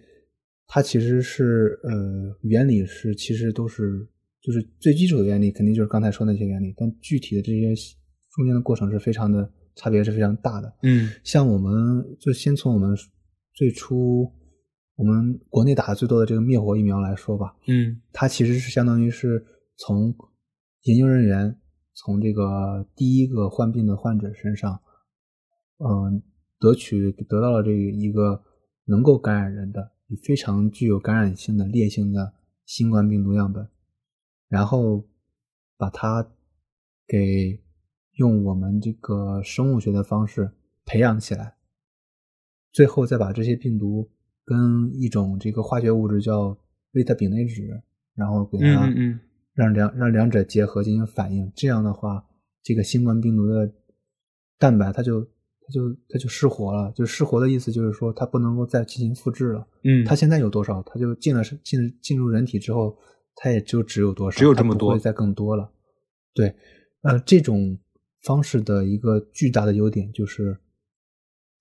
Speaker 3: 它其实是呃原理是其实都是就是最基础的原理，肯定就是刚才说那些原理，但具体的这些中间的过程是非常的差别是非常大的。
Speaker 1: 嗯
Speaker 3: 像我们就先从我们最初我们国内打的最多的这个灭活疫苗来说吧，
Speaker 1: 嗯
Speaker 3: 它其实是相当于是从研究人员从这个第一个患病的患者身上，嗯、得取得到了这个一个能够感染人的、非常具有感染性的烈性的新冠病毒样本，然后把它给用我们这个生物学的方式培养起来，最后再把这些病毒跟一种这个化学物质叫贝塔丙内酯，然后给它
Speaker 1: 嗯嗯嗯。
Speaker 3: 让两让两者结合进行反应，这样的话，这个新冠病毒的蛋白它就它就它就失活了。就失活的意思就是说它不能够再进行复制了。
Speaker 1: 嗯，
Speaker 3: 它现在有多少，它就进了进进入人体之后，它也就只有多少，
Speaker 1: 只有这么多
Speaker 3: 不会再更多了。对，呃，这种方式的一个巨大的优点就是，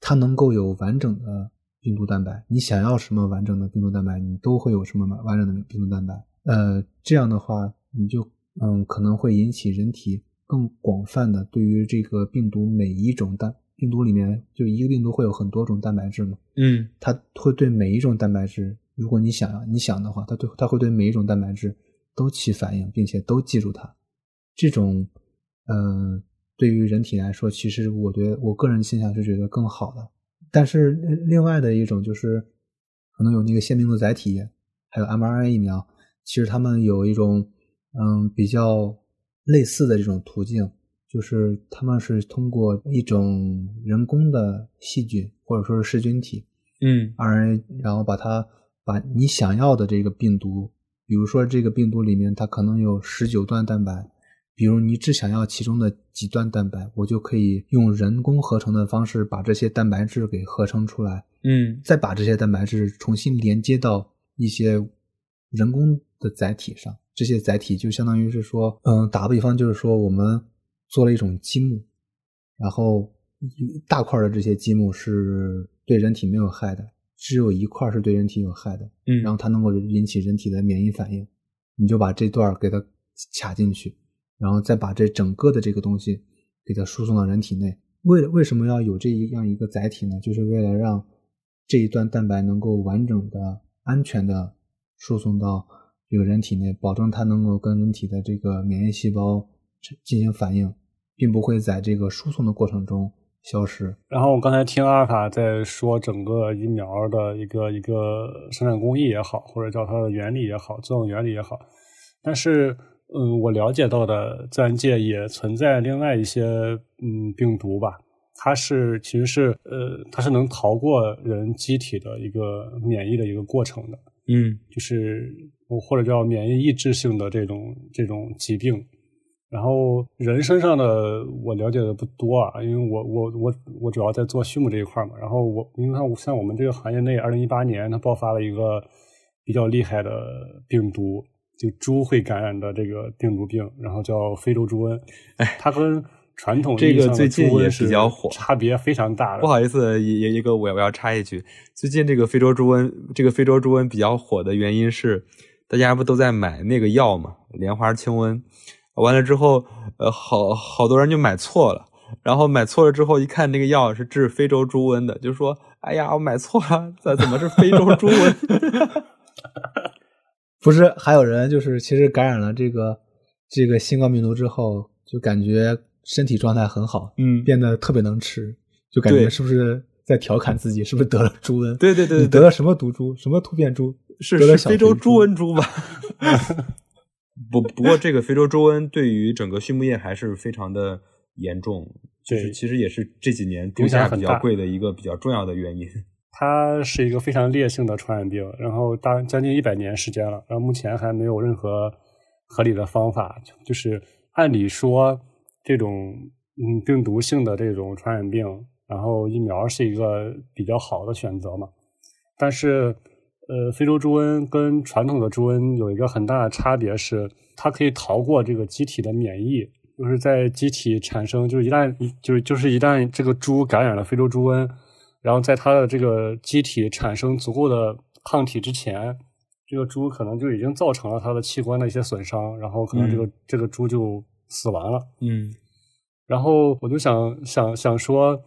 Speaker 3: 它能够有完整的病毒蛋白。你想要什么完整的病毒蛋白，你都会有什么完整的病毒蛋白。呃，这样的话，你就嗯可能会引起人体更广泛的对于这个病毒每一种蛋病毒里面，就一个病毒会有很多种蛋白质嘛，
Speaker 1: 嗯
Speaker 3: 它会对每一种蛋白质，如果你想要你想的话，它对它会对每一种蛋白质都起反应，并且都记住它。这种，呃，对于人体来说，其实我觉得我个人倾向是觉得更好的。但是呃另外的一种就是，可能有那个腺病毒载体，还有 mRNA 疫苗，其实它们有一种嗯比较类似的这种途径，就是他们是通过一种人工的细菌或者说是噬菌体
Speaker 1: 嗯
Speaker 3: RNA，然后把它把你想要的这个病毒，比如说这个病毒里面它可能有十九段蛋白，比如你只想要其中的几段蛋白，我就可以用人工合成的方式把这些蛋白质给合成出来，
Speaker 1: 嗯
Speaker 3: 再把这些蛋白质重新连接到一些人工的载体上。这些载体就相当于是说，嗯，打个比方，就是说我们做了一种积木，然后一大块的这些积木是对人体没有害的，只有一块是对人体有害的，
Speaker 1: 嗯，
Speaker 3: 然后它能够引起人体的免疫反应，你就把这段给它卡进去，然后再把这整个的这个东西给它输送到人体内。为了为什么要有这样一个载体呢？就是为了让这一段蛋白能够完整的、安全的输送到这个人体内，保证它能够跟人体的这个免疫细胞进行反应，并不会在这个输送的过程中消失。
Speaker 2: 然后我刚才听阿尔法在说整个疫苗的一个一个生产工艺也好，或者叫它的原理也好，作用原理也好，但是嗯，我了解到的自然界也存在另外一些嗯病毒吧，它是其实是呃它是能逃过人机体的一个免疫的一个过程的，
Speaker 1: 嗯
Speaker 2: 就是或者叫免疫抑制性的这种这种疾病。然后人身上的我了解的不多啊，因为我我我我主要在做畜牧这一块嘛。然后我因为像像我们这个行业内，二零一八年它爆发了一个比较厉害的病毒，就猪会感染的这个病毒病，然后叫非洲猪瘟。
Speaker 1: 哎
Speaker 2: 它跟传统
Speaker 1: 这个最近也
Speaker 2: 是
Speaker 1: 比较火
Speaker 2: 差别非常大的。
Speaker 1: 不好意思，一一个我要我要插一句，最近这个非洲猪瘟，这个非洲猪瘟比较火的原因是，大家不都在买那个药嘛，莲花清瘟，完了之后，呃，好好多人就买错了，然后买错了之后一看那个药是治非洲猪瘟的，就说，哎呀，我买错了，咋怎么是非洲猪瘟？
Speaker 3: 不是，还有人就是其实感染了这个这个新冠病毒之后，就感觉身体状态很好，
Speaker 1: 嗯，
Speaker 3: 变得特别能吃，就感觉是不是在调侃自己，是不是得了猪瘟？
Speaker 1: 对对对对
Speaker 3: 你得了什么毒株？什么突变株？
Speaker 1: 是
Speaker 3: 得了
Speaker 1: 非洲猪瘟猪吧？不不过这个非洲猪瘟对于整个畜牧业还是非常的严重，就是其实也是这几年猪价比较贵的一个比较重要的原因。
Speaker 2: 它是一个非常烈性的传染病，然后大将近一百年时间了，然后目前还没有任何合理的方法。就是按理说，这种嗯病毒性的这种传染病，然后疫苗是一个比较好的选择嘛。但是，呃，非洲猪瘟跟传统的猪瘟有一个很大的差别是，它可以逃过这个机体的免疫，就是在机体产生，就是一旦就是就是一旦这个猪感染了非洲猪瘟。然后在它的这个机体产生足够的抗体之前，这个猪可能就已经造成了它的器官的一些损伤，然后可能这个、
Speaker 1: 嗯
Speaker 2: 这个猪就死亡了。
Speaker 1: 嗯
Speaker 2: 然后我就想想想说，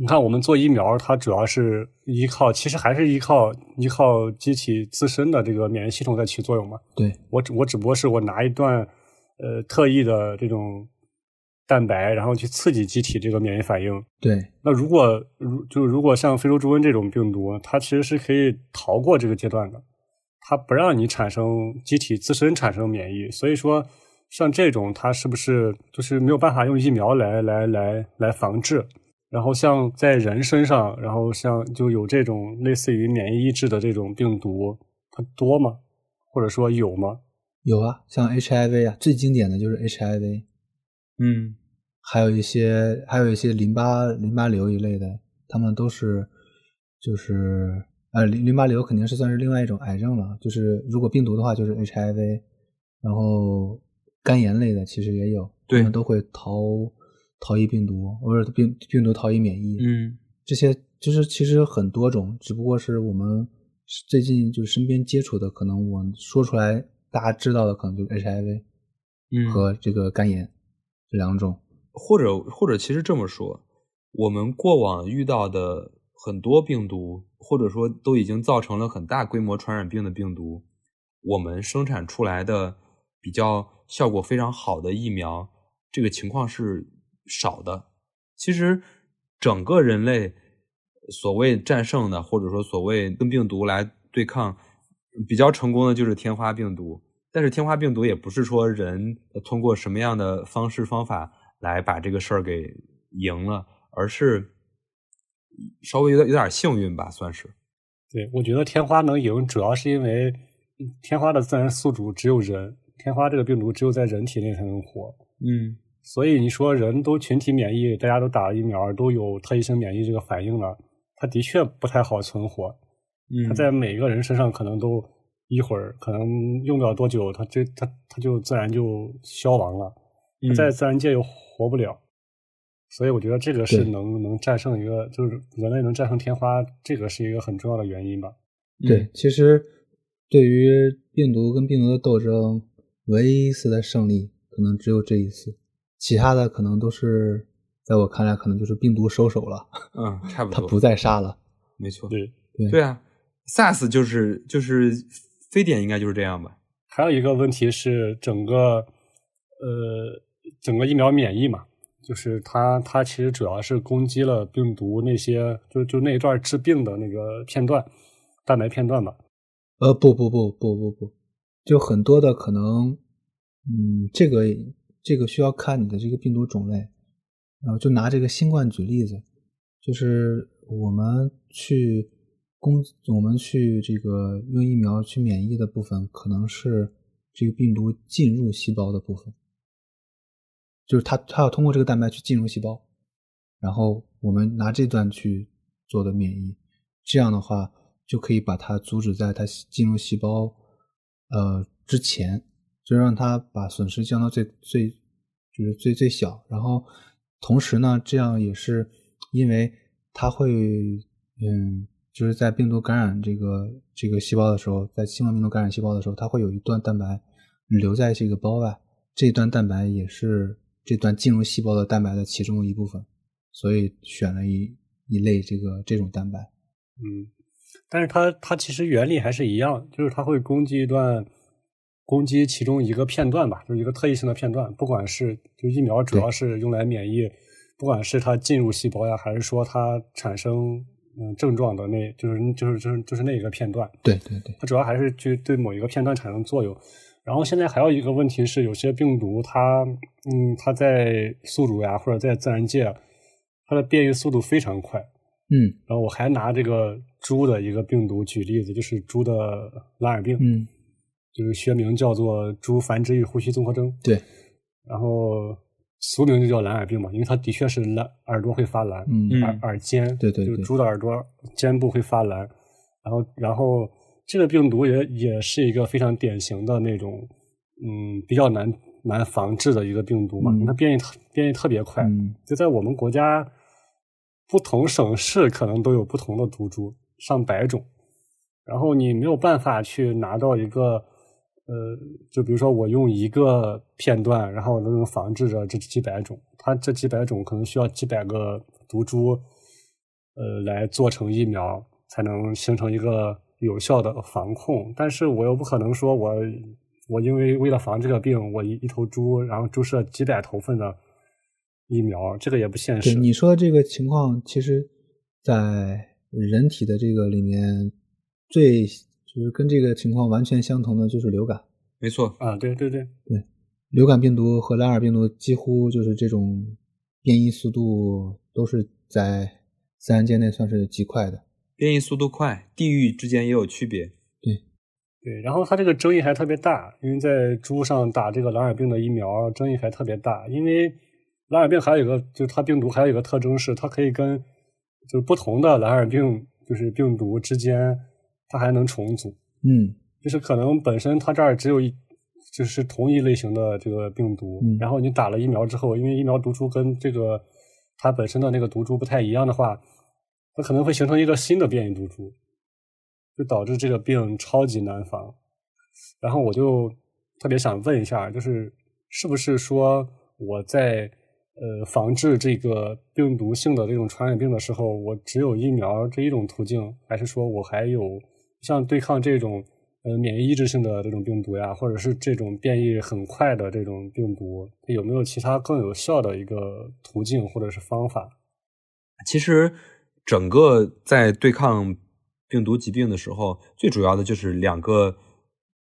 Speaker 2: 你看我们做疫苗，它主要是依靠，其实还是依靠依靠机体自身的这个免疫系统在起作用嘛。
Speaker 3: 对，
Speaker 2: 我只我只不过是我拿一段呃特异的这种蛋白，然后去刺激机体这个免疫反应。
Speaker 3: 对，
Speaker 2: 那如果如就如果像非洲猪瘟这种病毒，它其实是可以逃过这个阶段的，它不让你产生机体自身产生免疫，所以说像这种它是不是就是没有办法用疫苗来来来来防治？然后像在人身上，然后像就有这种类似于免疫抑制的这种病毒，它多吗？或者说有吗？
Speaker 3: 有啊，像 HIV 啊，最经典的就是 HIV，
Speaker 1: 嗯，
Speaker 3: 还有一些还有一些淋巴淋巴瘤一类的，他们都是就是呃淋淋巴瘤肯定是算是另外一种癌症了，就是如果病毒的话就是 HIV，然后肝炎类的其实也有，
Speaker 1: 对
Speaker 3: 他们都会逃逃逸病毒，或者病病毒逃逸免疫，
Speaker 1: 嗯，
Speaker 3: 这些就是其实很多种，只不过是我们最近就是身边接触的，可能我说出来大家知道的可能就是 HIV
Speaker 1: 嗯。
Speaker 3: 和这个肝炎这两种。
Speaker 1: 或者或者其实这么说，我们过往遇到的很多病毒，或者说都已经造成了很大规模传染病的病毒，我们生产出来的比较效果非常好的疫苗，这个情况是少的。其实整个人类所谓战胜的，或者说所谓跟病毒来对抗比较成功的，就是天花病毒。但是天花病毒也不是说人通过什么样的方式方法来把这个事儿给赢了，而是稍微有点有点幸运吧，算是。
Speaker 2: 对，我觉得天花能赢，主要是因为天花的自然宿主只有人，天花这个病毒只有在人体内才能活。
Speaker 1: 嗯
Speaker 2: 所以你说人都群体免疫，大家都打了疫苗，都有特异性免疫这个反应了，它的确不太好存活。
Speaker 1: 嗯，
Speaker 2: 它在每个人身上可能都一会儿，可能用不了多久，它这它它就自然就消亡了，它
Speaker 1: 嗯
Speaker 2: 在自然界又活不了。所以我觉得这个是能能战胜一个，就是人类能战胜天花，这个是一个很重要的原因吧。
Speaker 3: 对，其实对于病毒跟病毒的斗争，唯一一次的胜利可能只有这一次，其他的可能都是在我看来可能就是病毒收手了，
Speaker 1: 嗯，差不多，
Speaker 3: 它不再杀了。
Speaker 1: 没错。
Speaker 2: 对，
Speaker 3: 对
Speaker 1: 对啊，SARS 就是就是非典应该就是这样吧？
Speaker 2: 还有一个问题是整个呃整个疫苗免疫嘛，就是它它其实主要是攻击了病毒那些就就那一段治病的那个片段，蛋白片段吧。
Speaker 3: 呃，不不不不不不，就很多的可能，嗯，这个这个需要看你的这个病毒种类，然后就拿这个新冠举例子，就是我们去攻，我们去这个用疫苗去免疫的部分，可能是这个病毒进入细胞的部分，就是它它要通过这个蛋白去进入细胞，然后我们拿这段去做的免疫，这样的话就可以把它阻止在它进入细胞呃之前，就让它把损失降到最最就是最最小，然后同时呢，这样也是因为它会嗯就是在病毒感染这个这个细胞的时候，在新冠病毒感染细胞的时候，它会有一段蛋白留在这个胞外，这段蛋白也是这段进入细胞的蛋白的其中一部分，所以选了一一类这个这种蛋白。
Speaker 2: 嗯，但是它它其实原理还是一样，就是它会攻击一段，攻击其中一个片段吧，就是一个特异性的片段，不管是就疫苗主要是用来免疫，不管是它进入细胞呀，还是说它产生嗯症状的那，就是就是就是就是那一个片段，
Speaker 3: 对对对，
Speaker 2: 它主要还是去对某一个片段产生作用。然后现在还有一个问题是，有些病毒它嗯它在宿主呀或者在自然界，它的变异速度非常快。
Speaker 3: 嗯
Speaker 2: 然后我还拿这个猪的一个病毒举例子，就是猪的蓝耳病，
Speaker 3: 嗯，
Speaker 2: 就是学名叫做猪繁殖与呼吸综合征，
Speaker 3: 对，
Speaker 2: 然后俗名就叫蓝耳病嘛，因为它的确是蓝耳朵会发蓝，
Speaker 3: 嗯
Speaker 1: 嗯。
Speaker 2: 耳耳尖，
Speaker 3: 对对对
Speaker 2: 就是猪的耳朵尖部会发蓝，然后然后这个病毒也也是一个非常典型的那种，嗯，比较难难防治的一个病毒嘛，
Speaker 3: 嗯
Speaker 2: 它变异特变异特别快，
Speaker 3: 嗯。
Speaker 2: 就在我们国家，不同省市可能都有不同的毒株，上百种。然后你没有办法去拿到一个，呃，就比如说我用一个片段，然后能防治着这几百种，它这几百种可能需要几百个毒株，呃，来做成疫苗，才能形成一个有效的防控。但是我又不可能说我我因为为了防这个病，我一一头猪，然后注射几百头份的疫苗，这个也不现实。
Speaker 3: 你说的这个情况，其实，在人体的这个里面，最就是跟这个情况完全相同的就是流感。
Speaker 1: 没错，
Speaker 2: 啊，对对对对，
Speaker 3: 流感病毒和蓝耳病毒几乎就是这种变异速度都是在自然界内算是极快的。
Speaker 1: 变异速度快，地域之间也有区别。
Speaker 2: 对，然后它这个争议还特别大，因为在猪上打这个蓝耳病的疫苗，争议还特别大。因为蓝耳病还有一个，就是它病毒还有一个特征是，它可以跟就是不同的蓝耳病就是病毒之间，它还能重组。
Speaker 3: 嗯
Speaker 2: 就是可能本身它这儿只有一，就是同一类型的这个病毒，
Speaker 3: 嗯
Speaker 2: 然后你打了疫苗之后，因为疫苗毒株跟这个它本身的那个毒株不太一样的话，它可能会形成一个新的变异毒株，就导致这个病超级难防。然后我就特别想问一下，就是是不是说我在呃防治这个病毒性的这种传染病的时候，我只有疫苗这一种途径，还是说我还有像对抗这种呃免疫抑制性的这种病毒呀，或者是这种变异很快的这种病毒，有没有其他更有效的一个途径或者是方法？
Speaker 1: 其实整个在对抗病毒疾病的时候，最主要的就是两个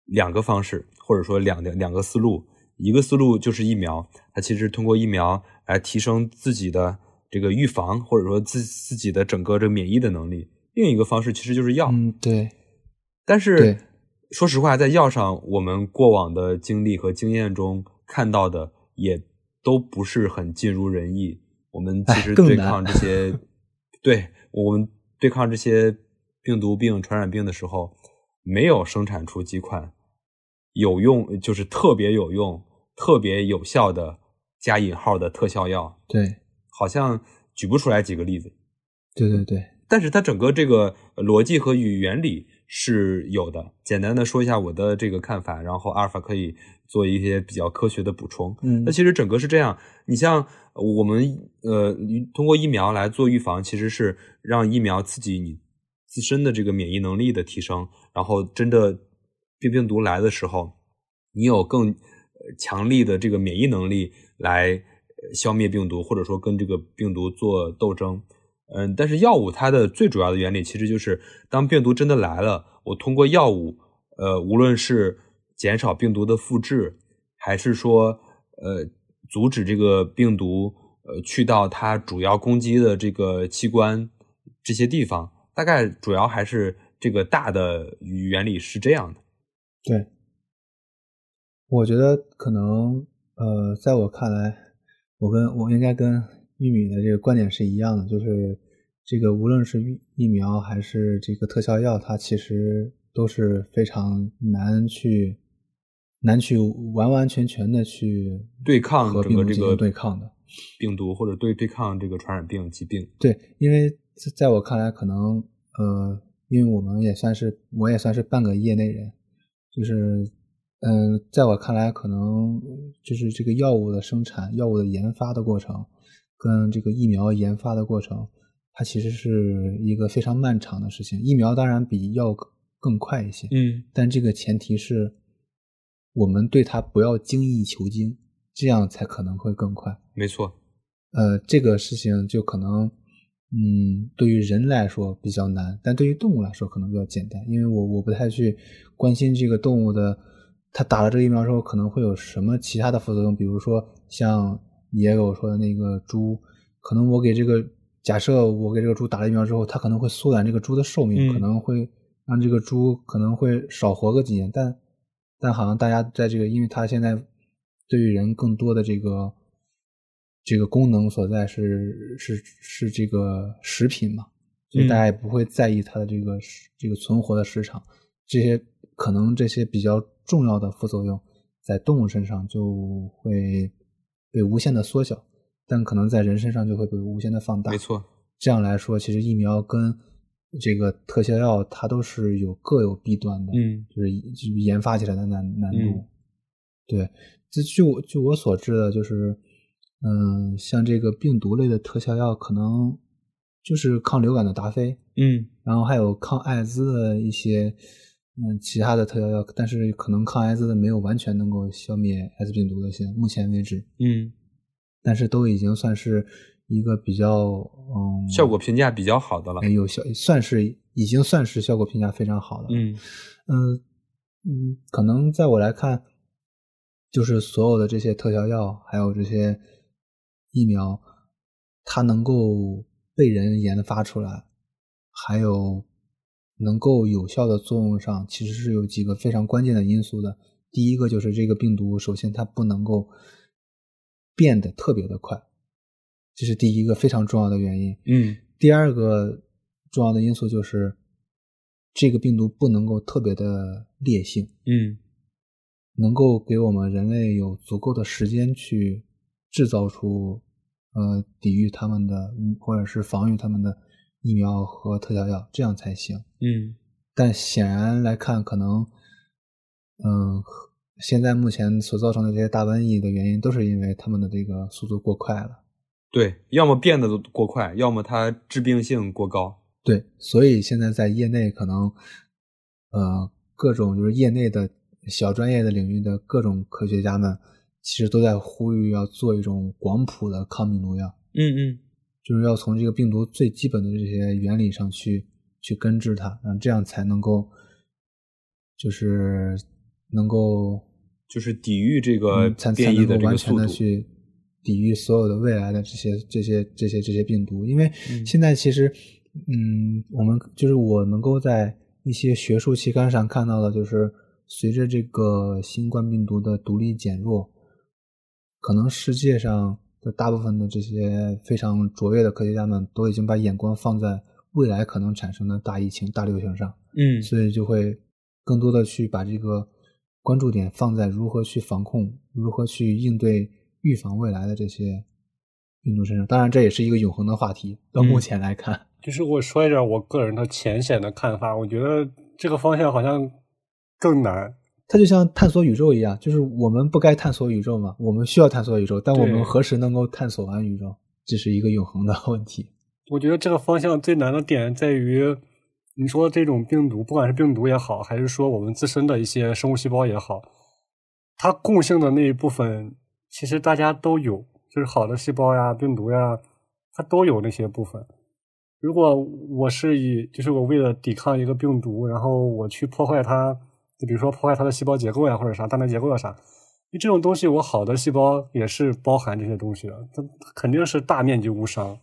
Speaker 1: 两个方式，或者说两两个思路。一个思路就是疫苗，它其实通过疫苗来提升自己的这个预防，或者说自自己的整个这免疫的能力。另一个方式其实就是药，
Speaker 3: 嗯，对，
Speaker 1: 但是说实话，在药上，我们过往的经历和经验中看到的也都不是很尽如人意。我们其
Speaker 3: 哎
Speaker 1: 实对抗这些，对我们对抗这些病毒病、传染病的时候，没有生产出几款有用，就是特别有用、特别有效的加引号的特效药，
Speaker 3: 对，
Speaker 1: 好像举不出来几个例子。
Speaker 3: 对对对，
Speaker 1: 但是它整个这个逻辑和语原理是有的。简单的说一下我的这个看法，然后阿尔法可以做一些比较科学的补充。
Speaker 3: 嗯
Speaker 1: 那其实整个是这样，你像我们呃通过疫苗来做预防，其实是让疫苗刺激你自身的这个免疫能力的提升，然后真的病病毒来的时候，你有更呃强力的这个免疫能力来呃消灭病毒，或者说跟这个病毒做斗争。嗯，但是药物它的最主要的原理其实就是，当病毒真的来了，我通过药物，呃，无论是减少病毒的复制，还是说呃阻止这个病毒呃去到它主要攻击的这个器官这些地方，大概主要还是这个大的原理是这样的。
Speaker 3: 对，我觉得可能呃，在我看来，我跟我应该跟玉米的这个观点是一样的，就是这个无论是疫疫苗还是这个特效药，它其实都是非常难去难去完完全全的去
Speaker 1: 对抗
Speaker 3: 和
Speaker 1: 整个这个
Speaker 3: 对抗的。
Speaker 1: 病毒，或者对对抗这个传染病疾病。
Speaker 3: 对，因为在在我看来，可能呃，因为我们也算是我也算是半个业内人，就是嗯、在我看来，可能就是这个药物的生产、药物的研发的过程，跟这个疫苗研发的过程，它其实是一个非常漫长的事情。疫苗当然比药更更快一些，
Speaker 1: 嗯，
Speaker 3: 但这个前提是我们对它不要精益求精，这样才可能会更快。
Speaker 1: 没错。
Speaker 3: 呃，这个事情就可能，嗯，对于人来说比较难，但对于动物来说可能比较简单，因为我我不太去关心这个动物的，它打了这个疫苗之后可能会有什么其他的副作用，比如说像野狗说的那个猪，可能我给这个假设我给这个猪打了疫苗之后，它可能会缩短这个猪的寿命，
Speaker 1: 嗯。
Speaker 3: 可能会让这个猪可能会少活个几年，但但好像大家在这个，因为它现在对于人更多的这个这个功能所在是是是这个食品嘛，所以
Speaker 1: 嗯
Speaker 3: 大家也不会在意它的这个时这个存活的时长，这些可能这些比较重要的副作用在动物身上就会被无限的缩小，但可能在人身上就会被无限的放大。
Speaker 1: 没错，
Speaker 3: 这样来说，其实疫苗跟这个特效药它都是有各有弊端的，
Speaker 1: 嗯
Speaker 3: 就是研发起来的难难度。
Speaker 1: 嗯
Speaker 3: 对，这据我据我所知的，就是嗯，像这个病毒类的特效药，可能就是抗流感的达菲，
Speaker 1: 嗯
Speaker 3: 然后还有抗艾滋的一些嗯其他的特效药，但是可能抗艾滋的没有完全能够消灭艾滋病毒的，现在目前为止，
Speaker 1: 嗯，
Speaker 3: 但是都已经算是一个比较嗯
Speaker 1: 效果评价比较好的了
Speaker 3: 哎。有效，算是已经算是效果评价非常好的。
Speaker 1: 嗯
Speaker 3: 嗯嗯，可能在我来看，就是所有的这些特效药，还有这些疫苗，它能够被人研发出来，还有能够有效的作用上，其实是有几个非常关键的因素的。第一个就是这个病毒，首先它不能够变得特别的快，这是第一个非常重要的原因。
Speaker 1: 嗯
Speaker 3: 第二个重要的因素就是，这个病毒不能够特别的烈性，
Speaker 1: 嗯
Speaker 3: 能够给我们人类有足够的时间去制造出呃抵御他们的，嗯或者是防御他们的疫苗和特效药，这样才行。
Speaker 1: 嗯
Speaker 3: 但显然来看，可能，嗯、现在目前所造成的这些大瘟疫的原因，都是因为他们的这个速度过快了。
Speaker 1: 对，要么变得过快，要么它致病性过高。
Speaker 3: 对，所以现在在业内可能，呃，各种就是业内的小专业的领域的各种科学家们，其实都在呼吁要做一种广谱的抗病毒药，
Speaker 1: 嗯嗯
Speaker 3: 就是要从这个病毒最基本的这些原理上去去根治它，然后这样才能够，就是能够
Speaker 1: 就是抵御这个
Speaker 3: 完
Speaker 1: 这个速度。
Speaker 3: 全的去抵御所有的未来的这些这些这些这些病毒，因为
Speaker 1: 嗯
Speaker 3: 现在其实，嗯，我们就是我能够在一些学术期刊上看到的，就是随着这个新冠病毒的独立减弱，可能世界上的大部分的这些非常卓越的科学家们都已经把眼光放在未来可能产生的大疫情、大流行上。
Speaker 1: 嗯
Speaker 3: 所以就会更多的去把这个关注点放在如何去防控、如何去应对、预防未来的这些运动身上。当然，这也是一个永恒的话题。到目
Speaker 1: 嗯
Speaker 3: 前来看，
Speaker 2: 就是我说一点我个人的浅显的看法，我觉得这个方向好像更难。
Speaker 3: 它就像探索宇宙一样，就是我们不该探索宇宙嘛？我们需要探索宇宙，但我们何时能够探索完宇宙？这是一个永恒的问题。
Speaker 2: 我觉得这个方向最难的点在于，你说这种病毒，不管是病毒也好，还是说我们自身的一些生物细胞也好，它共性的那一部分，其实大家都有，就是好的细胞呀、病毒呀，它都有那些部分。如果我是以，就是我为了抵抗一个病毒，然后我去破坏它，就比如说破坏它的细胞结构呀，或者啥蛋白结构呀啥，因为这种东西，我好的细胞也是包含这些东西的，它肯定是大面积无伤。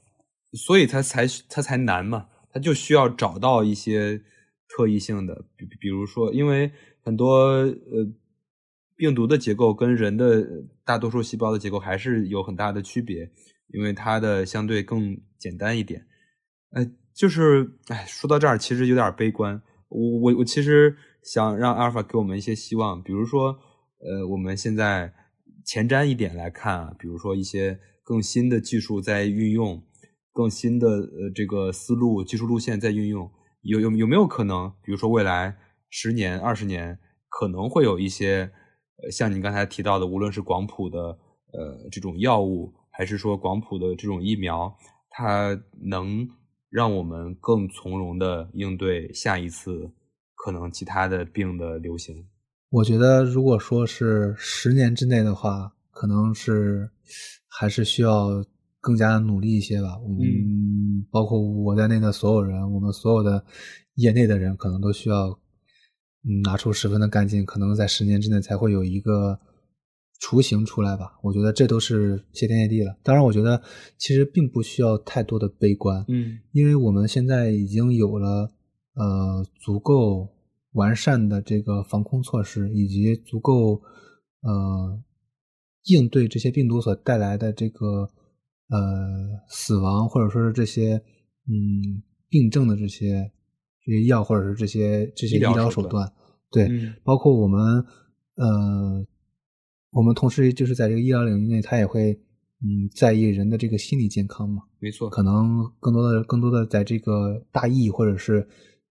Speaker 1: 所以它才它才难嘛，它就需要找到一些特异性的，比比如说，因为很多呃病毒的结构跟人的大多数细胞的结构还是有很大的区别，因为它的相对更简单一点。呃，就是哎，说到这儿其实有点悲观。我我我其实想让阿尔法给我们一些希望，比如说，呃，我们现在前瞻一点来看啊，比如说一些更新的技术在运用，更新的呃这个思路、技术路线在运用，有有有没有可能，比如说未来十年、二十年，可能会有一些呃像你刚才提到的，无论是广谱的呃这种药物，还是说广谱的这种疫苗，它能让我们更从容的应对下一次可能其他的病的流行。
Speaker 3: 我觉得，如果说是十年之内的话，可能是还是需要更加努力一些吧。我们、包括我在内的所有人，我们所有的业内的人，可能都需要嗯拿出十分的干劲，可能在十年之内才会有一个雏形出来吧。我觉得这都是谢天谢地了。当然，我觉得其实并不需要太多的悲观。
Speaker 1: 嗯
Speaker 3: 因为我们现在已经有了呃足够完善的这个防控措施，以及足够呃应对这些病毒所带来的这个呃死亡或者说是这些嗯病症的这些这些药或者是这些这些
Speaker 1: 医
Speaker 3: 医
Speaker 1: 疗手段
Speaker 3: 疗手段，对，
Speaker 1: 嗯
Speaker 3: 包括我们呃，我们同时就是在这个医疗领域内，他也会嗯在意人的这个心理健康嘛。
Speaker 1: 没错，
Speaker 3: 可能更多的、更多的在这个大疫或者是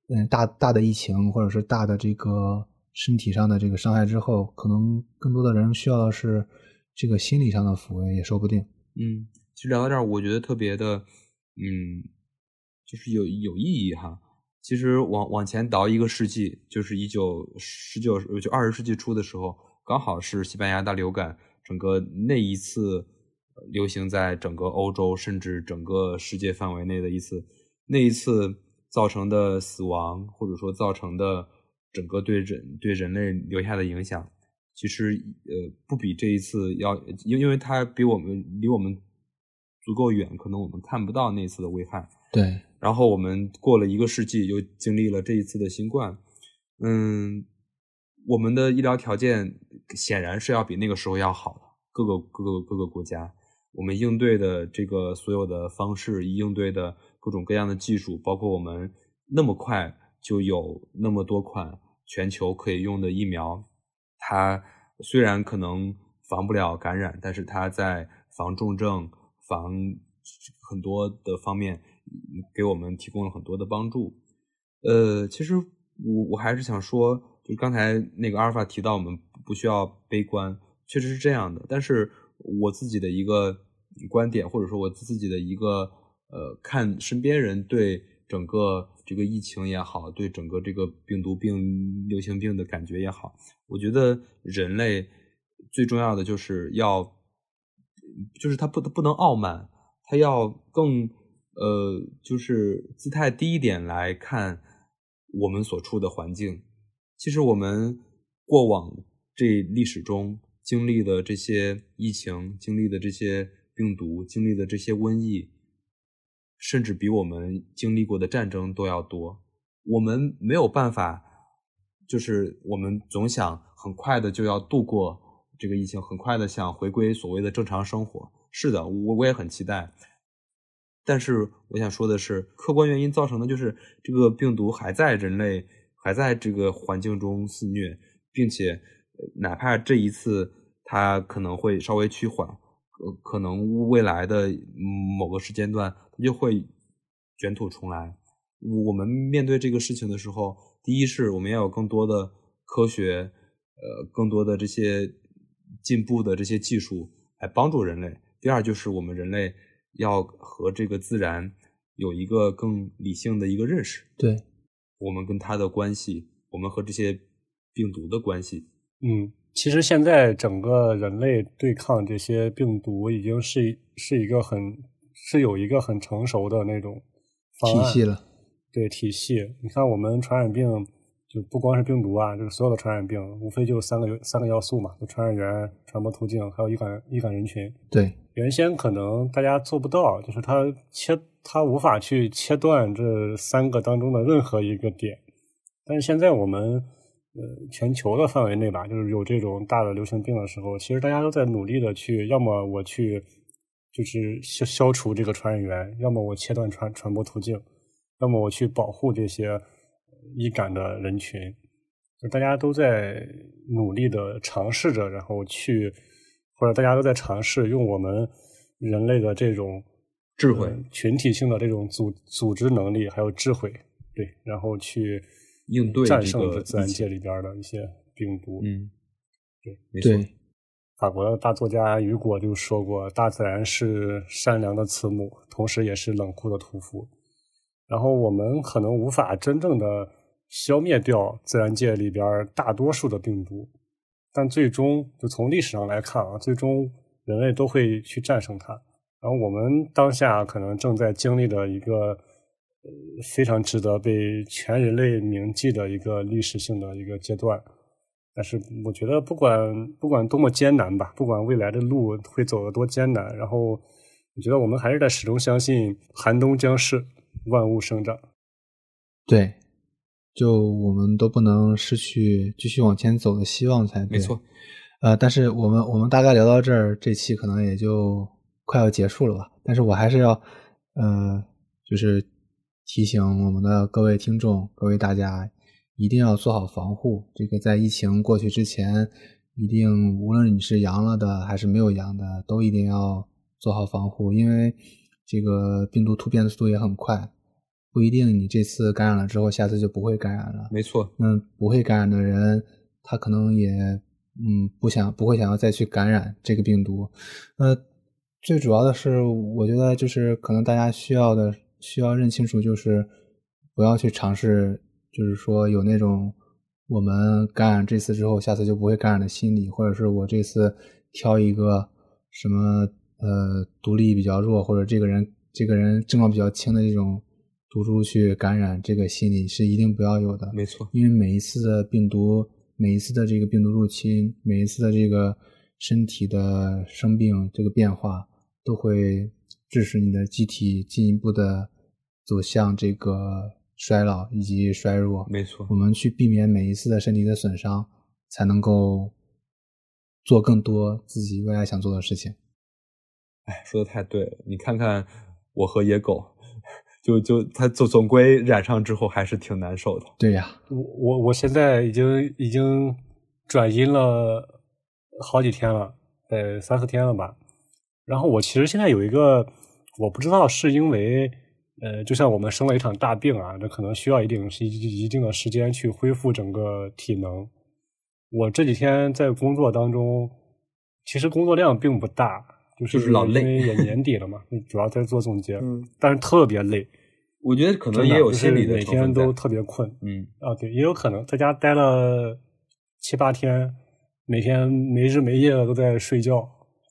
Speaker 3: 嗯大大的疫情，或者是大的这个身体上的这个伤害之后，可能更多的人需要的是这个心理上的抚慰，也说不定。
Speaker 1: 嗯，其实聊到这儿，我觉得特别的，嗯，就是有有意义哈。其实往往前倒一个世纪，就是一九十九就二十世纪初的时候，刚好是西班牙大流感整个那一次流行在整个欧洲甚至整个世界范围内的一次。那一次造成的死亡，或者说造成的整个对人对人类留下的影响，其实呃不比这一次要，因因为它比我们离我们足够远，可能我们看不到那次的危害。
Speaker 3: 对，
Speaker 1: 然后我们过了一个世纪，又经历了这一次的新冠，嗯，我们的医疗条件显然是要比那个时候要好的，各个各个各个国家，我们应对的这个所有的方式，应对的各种各样的技术，包括我们那么快就有那么多款全球可以用的疫苗，它虽然可能防不了感染，但是它在防重症、防很多的方面。给我们提供了很多的帮助，呃，其实我我还是想说，就刚才那个阿尔法提到，我们不需要悲观，确实是这样的。但是我自己的一个观点，或者说我自己的一个呃，看身边人对整个这个疫情也好，对整个这个病毒病、流行病的感觉也好，我觉得人类最重要的就是要，就是他不不能傲慢，他要更。呃，就是姿态低一点来看我们所处的环境。其实我们过往这历史中经历的这些疫情、经历的这些病毒、经历的这些瘟疫，甚至比我们经历过的战争都要多。我们没有办法，就是我们总想很快的就要度过这个疫情，很快的想回归所谓的正常生活。是的，我我也很期待。但是我想说的是，客观原因造成的就是这个病毒还在人类还在这个环境中肆虐，并且哪怕这一次它可能会稍微趋缓，呃，可能未来的某个时间段它就会卷土重来。我们面对这个事情的时候，第一是我们要有更多的科学，呃，更多的这些进步的这些技术来帮助人类；第二就是我们人类。要和这个自然有一个更理性的一个认识，
Speaker 3: 对
Speaker 2: 我
Speaker 1: 们跟它的关系，我们和这些病毒的关系。
Speaker 2: 嗯，其实现在整个人类对抗这些病毒已经是是一个很是有一个很成熟的那种
Speaker 3: 体系了，
Speaker 2: 对体系。你看我们传染病。就不光是病毒啊，就是所有的传染病，无非就三个三个要素嘛，就传染源、传播途径，还有易感易感人群。
Speaker 3: 对，
Speaker 2: 原先可能大家做不到，就是它切，它无法去切断这三个当中的任何一个点。但是现在我们呃全球的范围内吧，就是有这种大的流行病的时候，其实大家都在努力的去，要么我去就是消消除这个传染源，要么我切断传传播途径，要么我去保护这些。易感的人群，就大家都在努力的尝试着，然后去，或者大家都在尝试用我们人类的这种
Speaker 1: 智慧、
Speaker 2: 群体性的这种组组织能力，还有智慧，对，然后去
Speaker 1: 应对
Speaker 2: 战胜这自然界里边的一些病毒。
Speaker 1: 嗯，
Speaker 2: 对，
Speaker 1: 没错。
Speaker 2: 法国的大作家雨果就说过：“大自然是善良的慈母，同时也是冷酷的屠夫。”然后我们可能无法真正的消灭掉自然界里边大多数的病毒，但最终就从历史上来看啊，最终人类都会去战胜它。然后我们当下可能正在经历的一个呃非常值得被全人类铭记的一个历史性的一个阶段。但是我觉得不管不管多么艰难吧，不管未来的路会走得多艰难，然后我觉得我们还是在始终相信寒冬将逝。万物生长，
Speaker 3: 对，就我们都不能失去继续往前走的希望才对。
Speaker 1: 没错，
Speaker 3: 呃，但是我们我们大概聊到这儿，这期可能也就快要结束了吧。但是我还是要，呃，就是提醒我们的各位听众、各位大家，一定要做好防护。这个在疫情过去之前，一定无论你是阳了的还是没有阳的，都一定要做好防护，因为。这个病毒突变的速度也很快，不一定你这次感染了之后，下次就不会感染了。
Speaker 1: 没错，
Speaker 3: 那不会感染的人，他可能也嗯不想不会想要再去感染这个病毒。那，最主要的是，我觉得就是可能大家需要的需要认清楚，就是不要去尝试，就是说有那种我们感染这次之后，下次就不会感染的心理，或者是我这次挑一个什么。呃，独立比较弱，或者这个人这个人症状比较轻的这种毒株去感染，这个心理是一定不要有的。
Speaker 1: 没错，
Speaker 3: 因为每一次的病毒，每一次的这个病毒入侵，每一次的这个身体的生病这个变化，都会致使你的机体进一步的走向这个衰老以及衰弱。
Speaker 1: 没错
Speaker 3: 我，们去避免每一次的身体的损伤，才能够做更多自己未来想做的事情。
Speaker 1: 哎，说的太对了。你看看我和野狗，就就他总总归染上之后还是挺难受的。
Speaker 3: 对呀，
Speaker 2: 我我我现在已经已经转阴了好几天了，呃三四天了吧。然后我其实现在有一个，我不知道是因为呃，就像我们生了一场大病啊，这可能需要一定是一一定的时间去恢复整个体能。我这几天在工作当中，其实工作量并不大，就是
Speaker 1: 老累
Speaker 2: 因为也 年底了嘛，主要在做总结，
Speaker 1: 嗯
Speaker 2: 但是特别累，
Speaker 1: 我觉得可能也有心理的
Speaker 2: 每天都。特别困。
Speaker 1: 嗯，
Speaker 2: 啊，对，也有可能在家待了七八天，每天没日没夜的都在睡觉，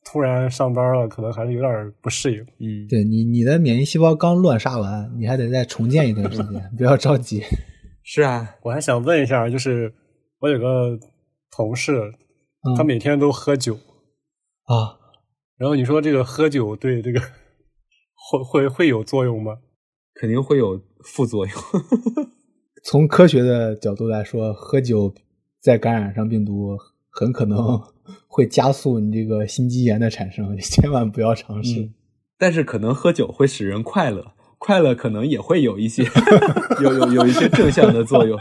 Speaker 2: 突然上班了，可能还是有点不适应。
Speaker 1: 嗯，
Speaker 3: 对你你的免疫细胞刚乱杀完，你还得再重建一段时间，不要着急。
Speaker 1: 是啊，
Speaker 2: 我还想问一下，就是我有个同事，
Speaker 3: 嗯
Speaker 2: 他每天都喝酒，
Speaker 3: 啊，
Speaker 2: 然后你说这个喝酒对这个 会会会有作用吗？
Speaker 1: 肯定会有副作用。
Speaker 3: 从科学的角度来说，喝酒再感染上病毒，很可能 会加速你这个心肌炎的产生，千万不要尝试。
Speaker 1: 嗯，但是可能喝酒会使人快乐，快乐可能也会有一些有有有一些正向的作用。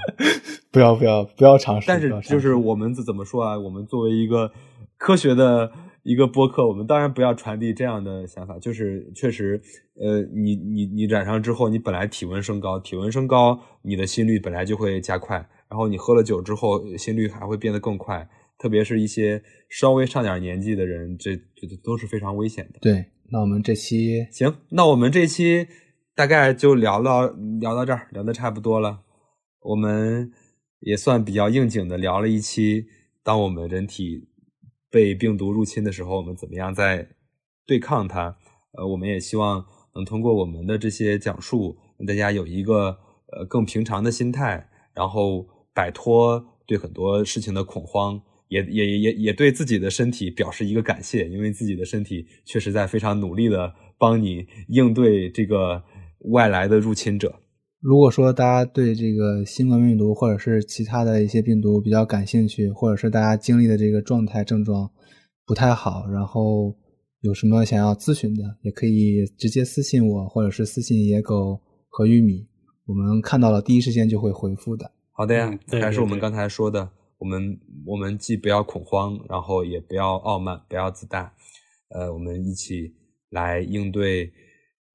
Speaker 3: 不要不要不要尝试。
Speaker 1: 但是就是我们怎么说啊？我们作为一个科学的一个播客，我们当然不要传递这样的想法。就是确实，呃，你你你染上之后，你本来体温升高，体温升高，你的心率本来就会加快，然后你喝了酒之后，心率还会变得更快。特别是一些稍微上点年纪的人，这这都是非常危险的。
Speaker 3: 对，那我们这期
Speaker 1: 行，那我们这期大概就聊到聊到这儿，聊的差不多了。我们也算比较应景的聊了一期，当我们人体被病毒入侵的时候，我们怎么样在对抗它？呃，我们也希望能通过我们的这些讲述，大家有一个呃更平常的心态，然后摆脱对很多事情的恐慌。也也也也对自己的身体表示一个感谢，因为自己的身体确实在非常努力的帮你应对这个外来的入侵者。
Speaker 3: 如果说大家对这个新冠病毒或者是其他的一些病毒比较感兴趣，或者是大家经历的这个状态症状不太好，然后有什么想要咨询的，也可以直接私信我，或者是私信野狗和玉米，我们看到了第一时间就会回复的。
Speaker 1: 好的呀，还是我们刚才说的，我们我们既不要恐慌，然后也不要傲慢，不要自大，呃，我们一起来应对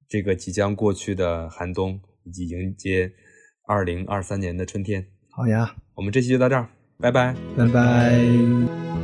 Speaker 1: 这个即将过去的寒冬，以及迎接二零二三年的春天。
Speaker 3: 好呀，
Speaker 1: 我们这期就到这儿，拜拜。
Speaker 3: 拜拜。